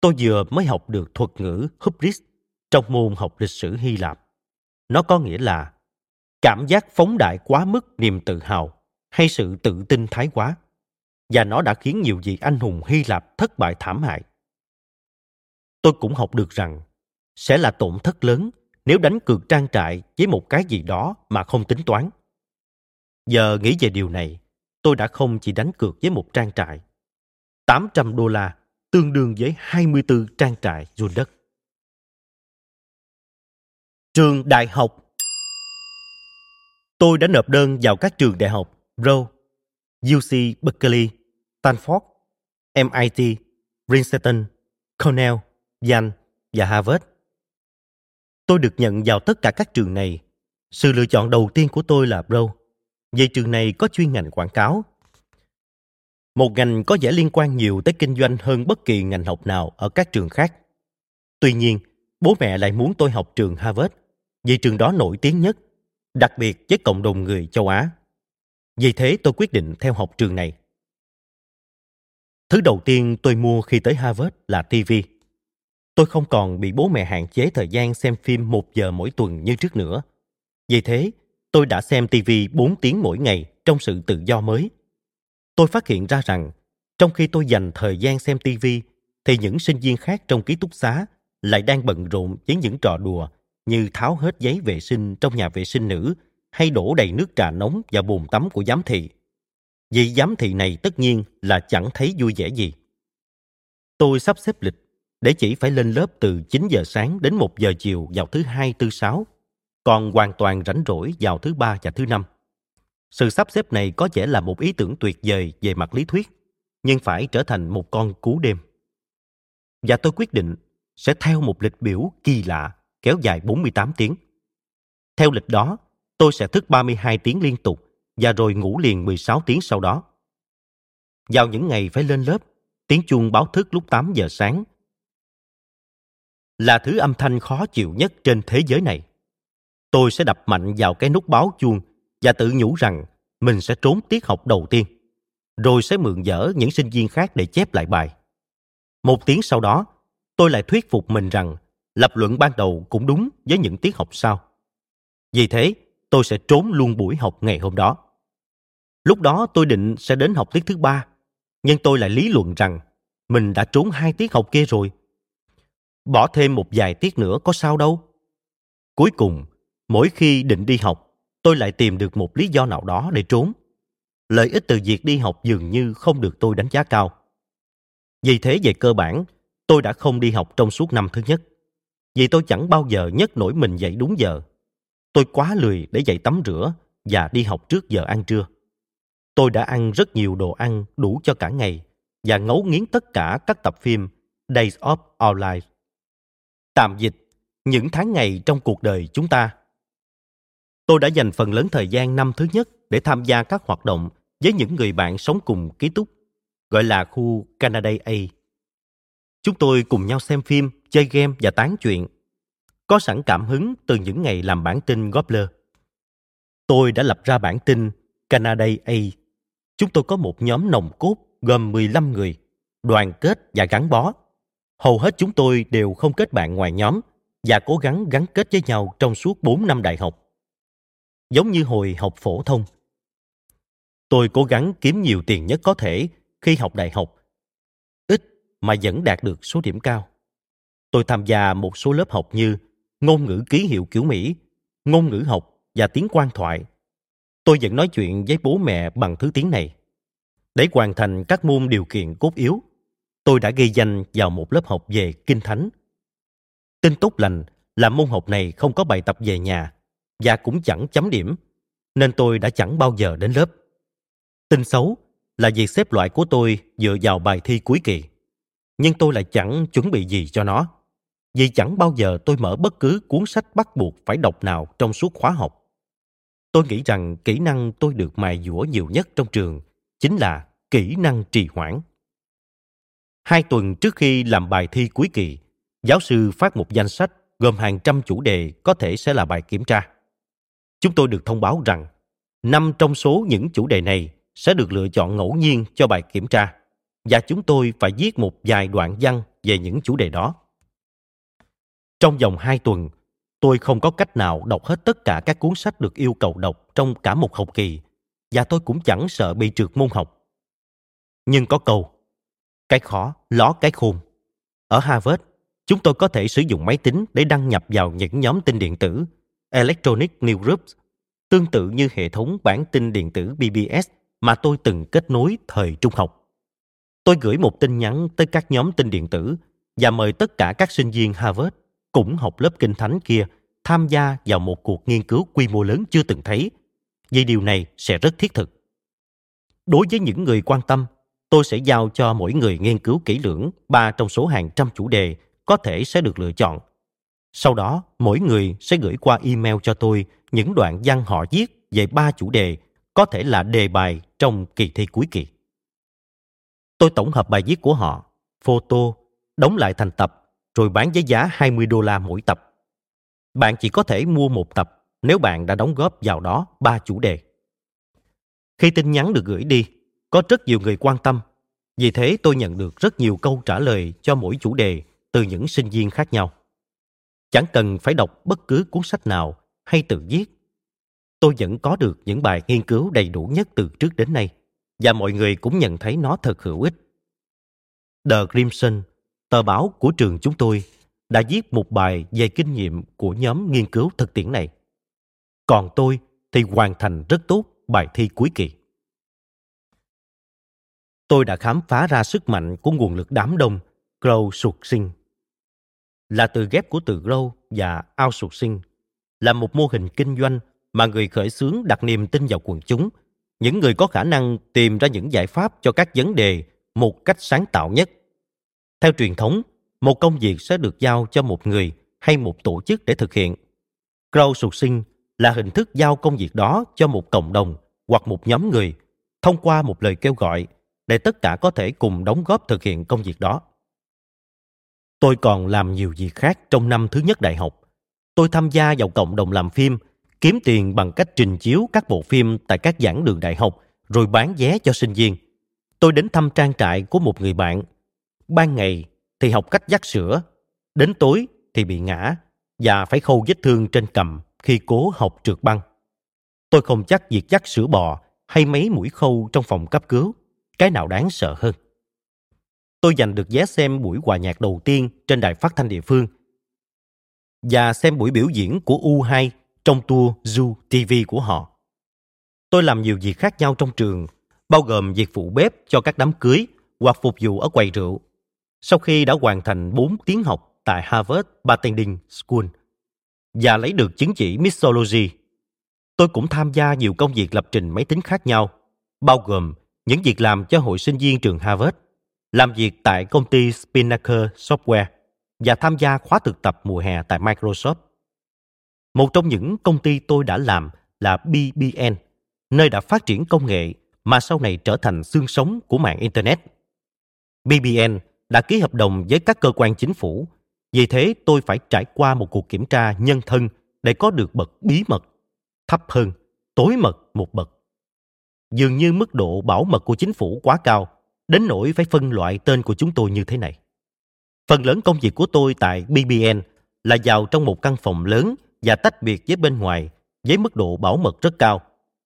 tôi vừa mới học được thuật ngữ hubris trong môn học lịch sử Hy Lạp. Nó có nghĩa là cảm giác phóng đại quá mức niềm tự hào hay sự tự tin thái quá và nó đã khiến nhiều vị anh hùng Hy Lạp thất bại thảm hại. Tôi cũng học được rằng sẽ là tổn thất lớn nếu đánh cược trang trại với một cái gì đó mà không tính toán. Giờ nghĩ về điều này, tôi đã không chỉ đánh cược với một trang trại. 800 đô la tương đương với 24 trang trại ruộng đất. Trường đại học Tôi đã nộp đơn vào các trường đại học Brown, UC Berkeley, Stanford, MIT, Princeton, Cornell, Yale và Harvard. Tôi được nhận vào tất cả các trường này. Sự lựa chọn đầu tiên của tôi là Brown, vì trường này có chuyên ngành quảng cáo. Một ngành có vẻ liên quan nhiều tới kinh doanh hơn bất kỳ ngành học nào ở các trường khác. Tuy nhiên, bố mẹ lại muốn tôi học trường Harvard vì trường đó nổi tiếng nhất đặc biệt với cộng đồng người châu Á. Vì thế tôi quyết định theo học trường này. Thứ đầu tiên tôi mua khi tới Harvard là TV. Tôi không còn bị bố mẹ hạn chế thời gian xem phim một giờ mỗi tuần như trước nữa. Vì thế, tôi đã xem TV 4 tiếng mỗi ngày trong sự tự do mới. Tôi phát hiện ra rằng, trong khi tôi dành thời gian xem TV, thì những sinh viên khác trong ký túc xá lại đang bận rộn với những trò đùa như tháo hết giấy vệ sinh trong nhà vệ sinh nữ hay đổ đầy nước trà nóng vào bồn tắm của giám thị. Vị giám thị này tất nhiên là chẳng thấy vui vẻ gì. Tôi sắp xếp lịch để chỉ phải lên lớp từ 9 giờ sáng đến 1 giờ chiều vào thứ hai, thứ sáu, còn hoàn toàn rảnh rỗi vào thứ ba và thứ năm. Sự sắp xếp này có vẻ là một ý tưởng tuyệt vời về mặt lý thuyết, nhưng phải trở thành một con cú đêm. Và tôi quyết định sẽ theo một lịch biểu kỳ lạ kéo dài 48 tiếng. Theo lịch đó, tôi sẽ thức 32 tiếng liên tục và rồi ngủ liền 16 tiếng sau đó. Vào những ngày phải lên lớp, tiếng chuông báo thức lúc 8 giờ sáng là thứ âm thanh khó chịu nhất trên thế giới này. Tôi sẽ đập mạnh vào cái nút báo chuông và tự nhủ rằng mình sẽ trốn tiết học đầu tiên, rồi sẽ mượn dở những sinh viên khác để chép lại bài. Một tiếng sau đó, tôi lại thuyết phục mình rằng lập luận ban đầu cũng đúng với những tiết học sau. Vì thế, tôi sẽ trốn luôn buổi học ngày hôm đó. Lúc đó tôi định sẽ đến học tiết thứ ba, nhưng tôi lại lý luận rằng mình đã trốn hai tiết học kia rồi. Bỏ thêm một vài tiết nữa có sao đâu. Cuối cùng, mỗi khi định đi học, tôi lại tìm được một lý do nào đó để trốn. Lợi ích từ việc đi học dường như không được tôi đánh giá cao. Vì thế về cơ bản, tôi đã không đi học trong suốt năm thứ nhất vì tôi chẳng bao giờ nhấc nổi mình dậy đúng giờ. Tôi quá lười để dậy tắm rửa và đi học trước giờ ăn trưa. Tôi đã ăn rất nhiều đồ ăn đủ cho cả ngày và ngấu nghiến tất cả các tập phim Days of Our Lives. Tạm dịch, những tháng ngày trong cuộc đời chúng ta. Tôi đã dành phần lớn thời gian năm thứ nhất để tham gia các hoạt động với những người bạn sống cùng ký túc. gọi là khu Canada A. Chúng tôi cùng nhau xem phim, chơi game và tán chuyện. Có sẵn cảm hứng từ những ngày làm bản tin Gobler. Tôi đã lập ra bản tin Canada A. Chúng tôi có một nhóm nồng cốt gồm 15 người, đoàn kết và gắn bó. Hầu hết chúng tôi đều không kết bạn ngoài nhóm và cố gắng gắn kết với nhau trong suốt 4 năm đại học. Giống như hồi học phổ thông. Tôi cố gắng kiếm nhiều tiền nhất có thể khi học đại học. Ít mà vẫn đạt được số điểm cao. Tôi tham gia một số lớp học như ngôn ngữ ký hiệu kiểu Mỹ, ngôn ngữ học và tiếng quan thoại. Tôi vẫn nói chuyện với bố mẹ bằng thứ tiếng này. Để hoàn thành các môn điều kiện cốt yếu, tôi đã ghi danh vào một lớp học về kinh thánh. Tin tốt lành là môn học này không có bài tập về nhà và cũng chẳng chấm điểm, nên tôi đã chẳng bao giờ đến lớp. Tin xấu là việc xếp loại của tôi dựa vào bài thi cuối kỳ. Nhưng tôi lại chẳng chuẩn bị gì cho nó. Vì chẳng bao giờ tôi mở bất cứ cuốn sách bắt buộc phải đọc nào trong suốt khóa học. Tôi nghĩ rằng kỹ năng tôi được mài dũa nhiều nhất trong trường chính là kỹ năng trì hoãn. Hai tuần trước khi làm bài thi cuối kỳ, giáo sư phát một danh sách gồm hàng trăm chủ đề có thể sẽ là bài kiểm tra. Chúng tôi được thông báo rằng năm trong số những chủ đề này sẽ được lựa chọn ngẫu nhiên cho bài kiểm tra và chúng tôi phải viết một vài đoạn văn về những chủ đề đó. Trong vòng hai tuần, tôi không có cách nào đọc hết tất cả các cuốn sách được yêu cầu đọc trong cả một học kỳ và tôi cũng chẳng sợ bị trượt môn học. Nhưng có câu, cái khó ló cái khôn. Ở Harvard, chúng tôi có thể sử dụng máy tính để đăng nhập vào những nhóm tin điện tử Electronic News Groups, tương tự như hệ thống bản tin điện tử BBS mà tôi từng kết nối thời trung học. Tôi gửi một tin nhắn tới các nhóm tin điện tử và mời tất cả các sinh viên Harvard cũng học lớp kinh thánh kia tham gia vào một cuộc nghiên cứu quy mô lớn chưa từng thấy vì điều này sẽ rất thiết thực. Đối với những người quan tâm, tôi sẽ giao cho mỗi người nghiên cứu kỹ lưỡng ba trong số hàng trăm chủ đề có thể sẽ được lựa chọn. Sau đó, mỗi người sẽ gửi qua email cho tôi những đoạn văn họ viết về ba chủ đề có thể là đề bài trong kỳ thi cuối kỳ. Tôi tổng hợp bài viết của họ, photo, đóng lại thành tập, rồi bán với giá 20 đô la mỗi tập. Bạn chỉ có thể mua một tập nếu bạn đã đóng góp vào đó ba chủ đề. Khi tin nhắn được gửi đi, có rất nhiều người quan tâm. Vì thế tôi nhận được rất nhiều câu trả lời cho mỗi chủ đề từ những sinh viên khác nhau. Chẳng cần phải đọc bất cứ cuốn sách nào hay tự viết. Tôi vẫn có được những bài nghiên cứu đầy đủ nhất từ trước đến nay và mọi người cũng nhận thấy nó thật hữu ích. The Crimson, tờ báo của trường chúng tôi, đã viết một bài về kinh nghiệm của nhóm nghiên cứu thực tiễn này. Còn tôi thì hoàn thành rất tốt bài thi cuối kỳ. Tôi đã khám phá ra sức mạnh của nguồn lực đám đông, crowdsourcing. Là từ ghép của từ grow và outsourcing, là một mô hình kinh doanh mà người khởi xướng đặt niềm tin vào quần chúng, những người có khả năng tìm ra những giải pháp cho các vấn đề một cách sáng tạo nhất. Theo truyền thống, một công việc sẽ được giao cho một người hay một tổ chức để thực hiện. Crowdsourcing là hình thức giao công việc đó cho một cộng đồng hoặc một nhóm người thông qua một lời kêu gọi để tất cả có thể cùng đóng góp thực hiện công việc đó. Tôi còn làm nhiều việc khác trong năm thứ nhất đại học. Tôi tham gia vào cộng đồng làm phim, kiếm tiền bằng cách trình chiếu các bộ phim tại các giảng đường đại học rồi bán vé cho sinh viên. Tôi đến thăm trang trại của một người bạn. Ban ngày thì học cách dắt sữa, đến tối thì bị ngã và phải khâu vết thương trên cầm khi cố học trượt băng. Tôi không chắc việc dắt sữa bò hay mấy mũi khâu trong phòng cấp cứu, cái nào đáng sợ hơn. Tôi giành được vé xem buổi hòa nhạc đầu tiên trên đài phát thanh địa phương và xem buổi biểu diễn của U2 trong tour Zoo TV của họ. Tôi làm nhiều việc khác nhau trong trường, bao gồm việc phụ bếp cho các đám cưới hoặc phục vụ ở quầy rượu. Sau khi đã hoàn thành 4 tiếng học tại Harvard Bartending School và lấy được chứng chỉ Mixology, tôi cũng tham gia nhiều công việc lập trình máy tính khác nhau, bao gồm những việc làm cho hội sinh viên trường Harvard, làm việc tại công ty Spinnaker Software và tham gia khóa thực tập mùa hè tại Microsoft. Một trong những công ty tôi đã làm là BBN, nơi đã phát triển công nghệ mà sau này trở thành xương sống của mạng Internet. BBN đã ký hợp đồng với các cơ quan chính phủ. Vì thế tôi phải trải qua một cuộc kiểm tra nhân thân để có được bậc bí mật, thấp hơn, tối mật một bậc. Dường như mức độ bảo mật của chính phủ quá cao, đến nỗi phải phân loại tên của chúng tôi như thế này. Phần lớn công việc của tôi tại BBN là vào trong một căn phòng lớn và tách biệt với bên ngoài với mức độ bảo mật rất cao,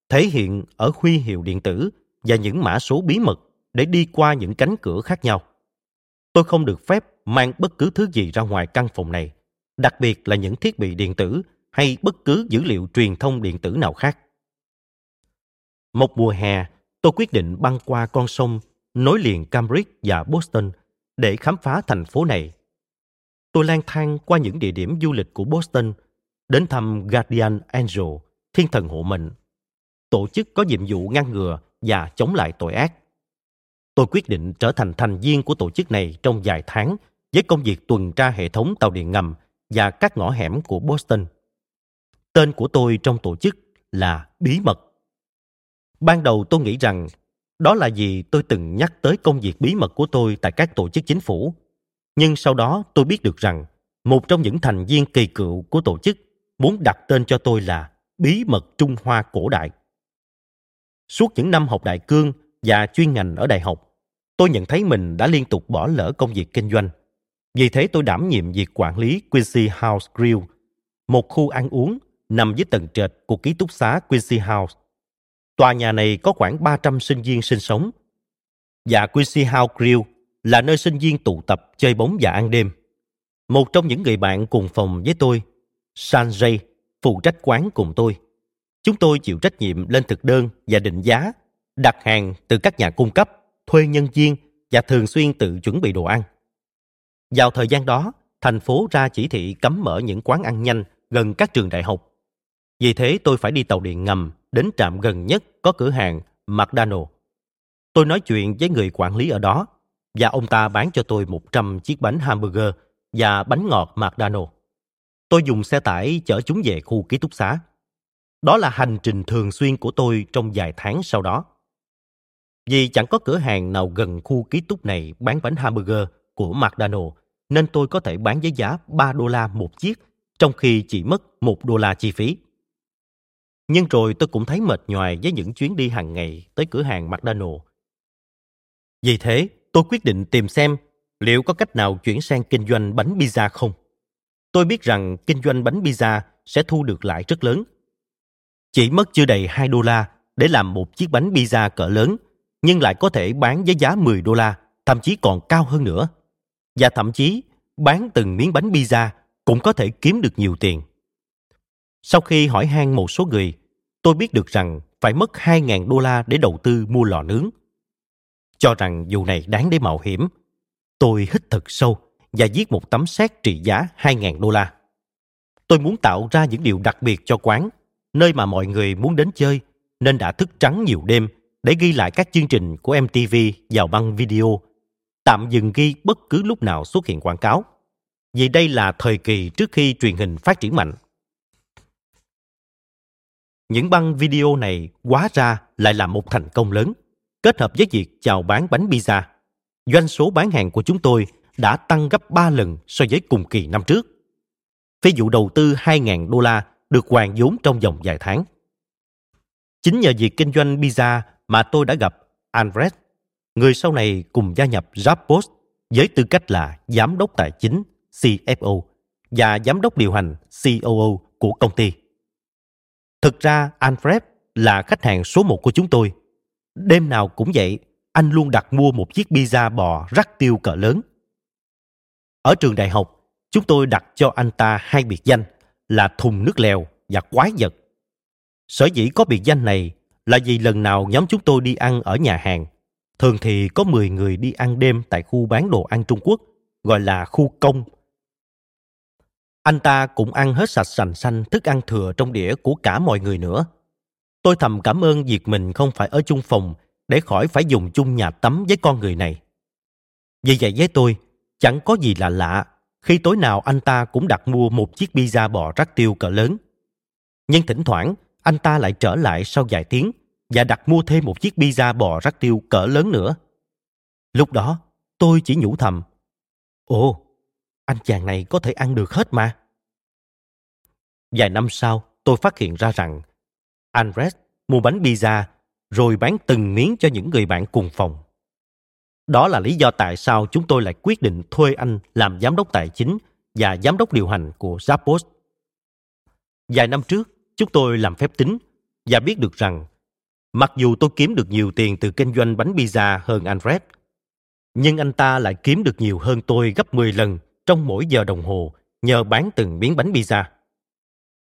thể hiện ở huy hiệu điện tử và những mã số bí mật để đi qua những cánh cửa khác nhau. Tôi không được phép mang bất cứ thứ gì ra ngoài căn phòng này, đặc biệt là những thiết bị điện tử hay bất cứ dữ liệu truyền thông điện tử nào khác. Một mùa hè, tôi quyết định băng qua con sông nối liền Cambridge và Boston để khám phá thành phố này. Tôi lang thang qua những địa điểm du lịch của Boston, đến thăm Guardian Angel, thiên thần hộ mệnh, tổ chức có nhiệm vụ ngăn ngừa và chống lại tội ác. Tôi quyết định trở thành thành viên của tổ chức này trong vài tháng với công việc tuần tra hệ thống tàu điện ngầm và các ngõ hẻm của Boston. Tên của tôi trong tổ chức là Bí mật. Ban đầu tôi nghĩ rằng đó là vì tôi từng nhắc tới công việc bí mật của tôi tại các tổ chức chính phủ. Nhưng sau đó tôi biết được rằng một trong những thành viên kỳ cựu của tổ chức muốn đặt tên cho tôi là Bí mật Trung Hoa cổ đại. Suốt những năm học đại cương và chuyên ngành ở đại học, tôi nhận thấy mình đã liên tục bỏ lỡ công việc kinh doanh. Vì thế tôi đảm nhiệm việc quản lý Quincy House Grill, một khu ăn uống nằm dưới tầng trệt của ký túc xá Quincy House. Tòa nhà này có khoảng 300 sinh viên sinh sống. Và Quincy House Grill là nơi sinh viên tụ tập chơi bóng và ăn đêm. Một trong những người bạn cùng phòng với tôi, Sanjay, phụ trách quán cùng tôi. Chúng tôi chịu trách nhiệm lên thực đơn và định giá, đặt hàng từ các nhà cung cấp, thuê nhân viên và thường xuyên tự chuẩn bị đồ ăn. Vào thời gian đó, thành phố ra chỉ thị cấm mở những quán ăn nhanh gần các trường đại học. Vì thế tôi phải đi tàu điện ngầm đến trạm gần nhất có cửa hàng McDonald. Tôi nói chuyện với người quản lý ở đó và ông ta bán cho tôi 100 chiếc bánh hamburger và bánh ngọt McDonald. Tôi dùng xe tải chở chúng về khu ký túc xá. Đó là hành trình thường xuyên của tôi trong vài tháng sau đó. Vì chẳng có cửa hàng nào gần khu ký túc này bán bánh hamburger của McDonald, nên tôi có thể bán với giá 3 đô la một chiếc, trong khi chỉ mất 1 đô la chi phí. Nhưng rồi tôi cũng thấy mệt nhoài với những chuyến đi hàng ngày tới cửa hàng McDonald. Vì thế, tôi quyết định tìm xem liệu có cách nào chuyển sang kinh doanh bánh pizza không. Tôi biết rằng kinh doanh bánh pizza sẽ thu được lãi rất lớn. Chỉ mất chưa đầy 2 đô la để làm một chiếc bánh pizza cỡ lớn, nhưng lại có thể bán với giá 10 đô la, thậm chí còn cao hơn nữa. Và thậm chí, bán từng miếng bánh pizza cũng có thể kiếm được nhiều tiền. Sau khi hỏi han một số người, tôi biết được rằng phải mất 2.000 đô la để đầu tư mua lò nướng. Cho rằng dù này đáng để mạo hiểm, tôi hít thật sâu và viết một tấm séc trị giá 2.000 đô la. Tôi muốn tạo ra những điều đặc biệt cho quán, nơi mà mọi người muốn đến chơi, nên đã thức trắng nhiều đêm để ghi lại các chương trình của MTV vào băng video, tạm dừng ghi bất cứ lúc nào xuất hiện quảng cáo. Vì đây là thời kỳ trước khi truyền hình phát triển mạnh. Những băng video này quá ra lại là một thành công lớn, kết hợp với việc chào bán bánh pizza. Doanh số bán hàng của chúng tôi đã tăng gấp 3 lần so với cùng kỳ năm trước. Ví dụ đầu tư 2.000 đô la được hoàn vốn trong vòng vài tháng. Chính nhờ việc kinh doanh pizza mà tôi đã gặp Andres, người sau này cùng gia nhập Zappos với tư cách là giám đốc tài chính CFO và giám đốc điều hành COO của công ty. Thực ra Alfred là khách hàng số một của chúng tôi. Đêm nào cũng vậy, anh luôn đặt mua một chiếc pizza bò rắc tiêu cỡ lớn. Ở trường đại học, chúng tôi đặt cho anh ta hai biệt danh là thùng nước lèo và quái vật. Sở dĩ có biệt danh này là vì lần nào nhóm chúng tôi đi ăn ở nhà hàng, thường thì có 10 người đi ăn đêm tại khu bán đồ ăn Trung Quốc, gọi là khu công anh ta cũng ăn hết sạch sành xanh thức ăn thừa trong đĩa của cả mọi người nữa. Tôi thầm cảm ơn việc mình không phải ở chung phòng để khỏi phải dùng chung nhà tắm với con người này. Vì vậy với tôi, chẳng có gì là lạ khi tối nào anh ta cũng đặt mua một chiếc pizza bò rắc tiêu cỡ lớn. Nhưng thỉnh thoảng, anh ta lại trở lại sau vài tiếng và đặt mua thêm một chiếc pizza bò rắc tiêu cỡ lớn nữa. Lúc đó, Tôi chỉ nhủ thầm. Ồ, anh chàng này có thể ăn được hết mà. Vài năm sau, tôi phát hiện ra rằng Andres mua bánh pizza rồi bán từng miếng cho những người bạn cùng phòng. Đó là lý do tại sao chúng tôi lại quyết định thuê anh làm giám đốc tài chính và giám đốc điều hành của Zappos. Vài năm trước, chúng tôi làm phép tính và biết được rằng mặc dù tôi kiếm được nhiều tiền từ kinh doanh bánh pizza hơn Alfred nhưng anh ta lại kiếm được nhiều hơn tôi gấp 10 lần trong mỗi giờ đồng hồ nhờ bán từng miếng bánh pizza.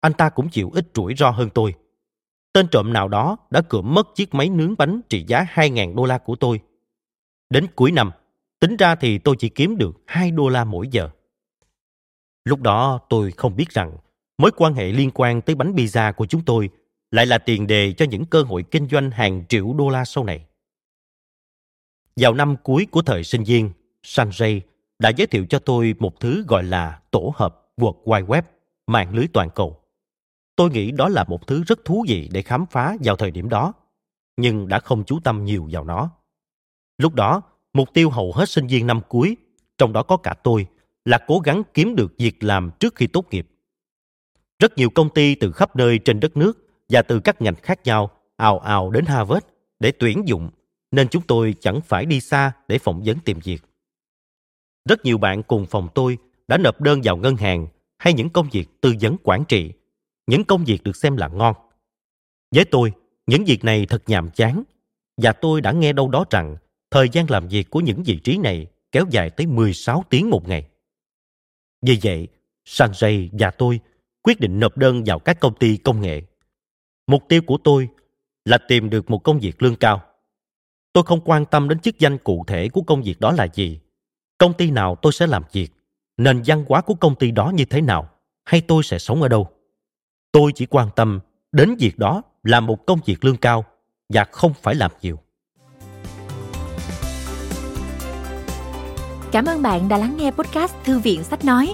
Anh ta cũng chịu ít rủi ro hơn tôi. Tên trộm nào đó đã cướp mất chiếc máy nướng bánh trị giá 2.000 đô la của tôi. Đến cuối năm, tính ra thì tôi chỉ kiếm được 2 đô la mỗi giờ. Lúc đó tôi không biết rằng mối quan hệ liên quan tới bánh pizza của chúng tôi lại là tiền đề cho những cơ hội kinh doanh hàng triệu đô la sau này. Vào năm cuối của thời sinh viên, Sanjay đã giới thiệu cho tôi một thứ gọi là tổ hợp World Wide Web, mạng lưới toàn cầu. Tôi nghĩ đó là một thứ rất thú vị để khám phá vào thời điểm đó, nhưng đã không chú tâm nhiều vào nó. Lúc đó, mục tiêu hầu hết sinh viên năm cuối, trong đó có cả tôi, là cố gắng kiếm được việc làm trước khi tốt nghiệp. Rất nhiều công ty từ khắp nơi trên đất nước và từ các ngành khác nhau ào ào đến Harvard để tuyển dụng, nên chúng tôi chẳng phải đi xa để phỏng vấn tìm việc. Rất nhiều bạn cùng phòng tôi đã nộp đơn vào ngân hàng hay những công việc tư vấn quản trị, những công việc được xem là ngon. Với tôi, những việc này thật nhàm chán và tôi đã nghe đâu đó rằng thời gian làm việc của những vị trí này kéo dài tới 16 tiếng một ngày. Vì vậy, Sanjay và tôi quyết định nộp đơn vào các công ty công nghệ. Mục tiêu của tôi là tìm được một công việc lương cao. Tôi không quan tâm đến chức danh cụ thể của công việc đó là gì, công ty nào tôi sẽ làm việc, nền văn hóa của công ty đó như thế nào, hay tôi sẽ sống ở đâu. Tôi chỉ quan tâm đến việc đó là một công việc lương cao và không phải làm nhiều. Cảm ơn bạn đã lắng nghe podcast Thư viện Sách Nói.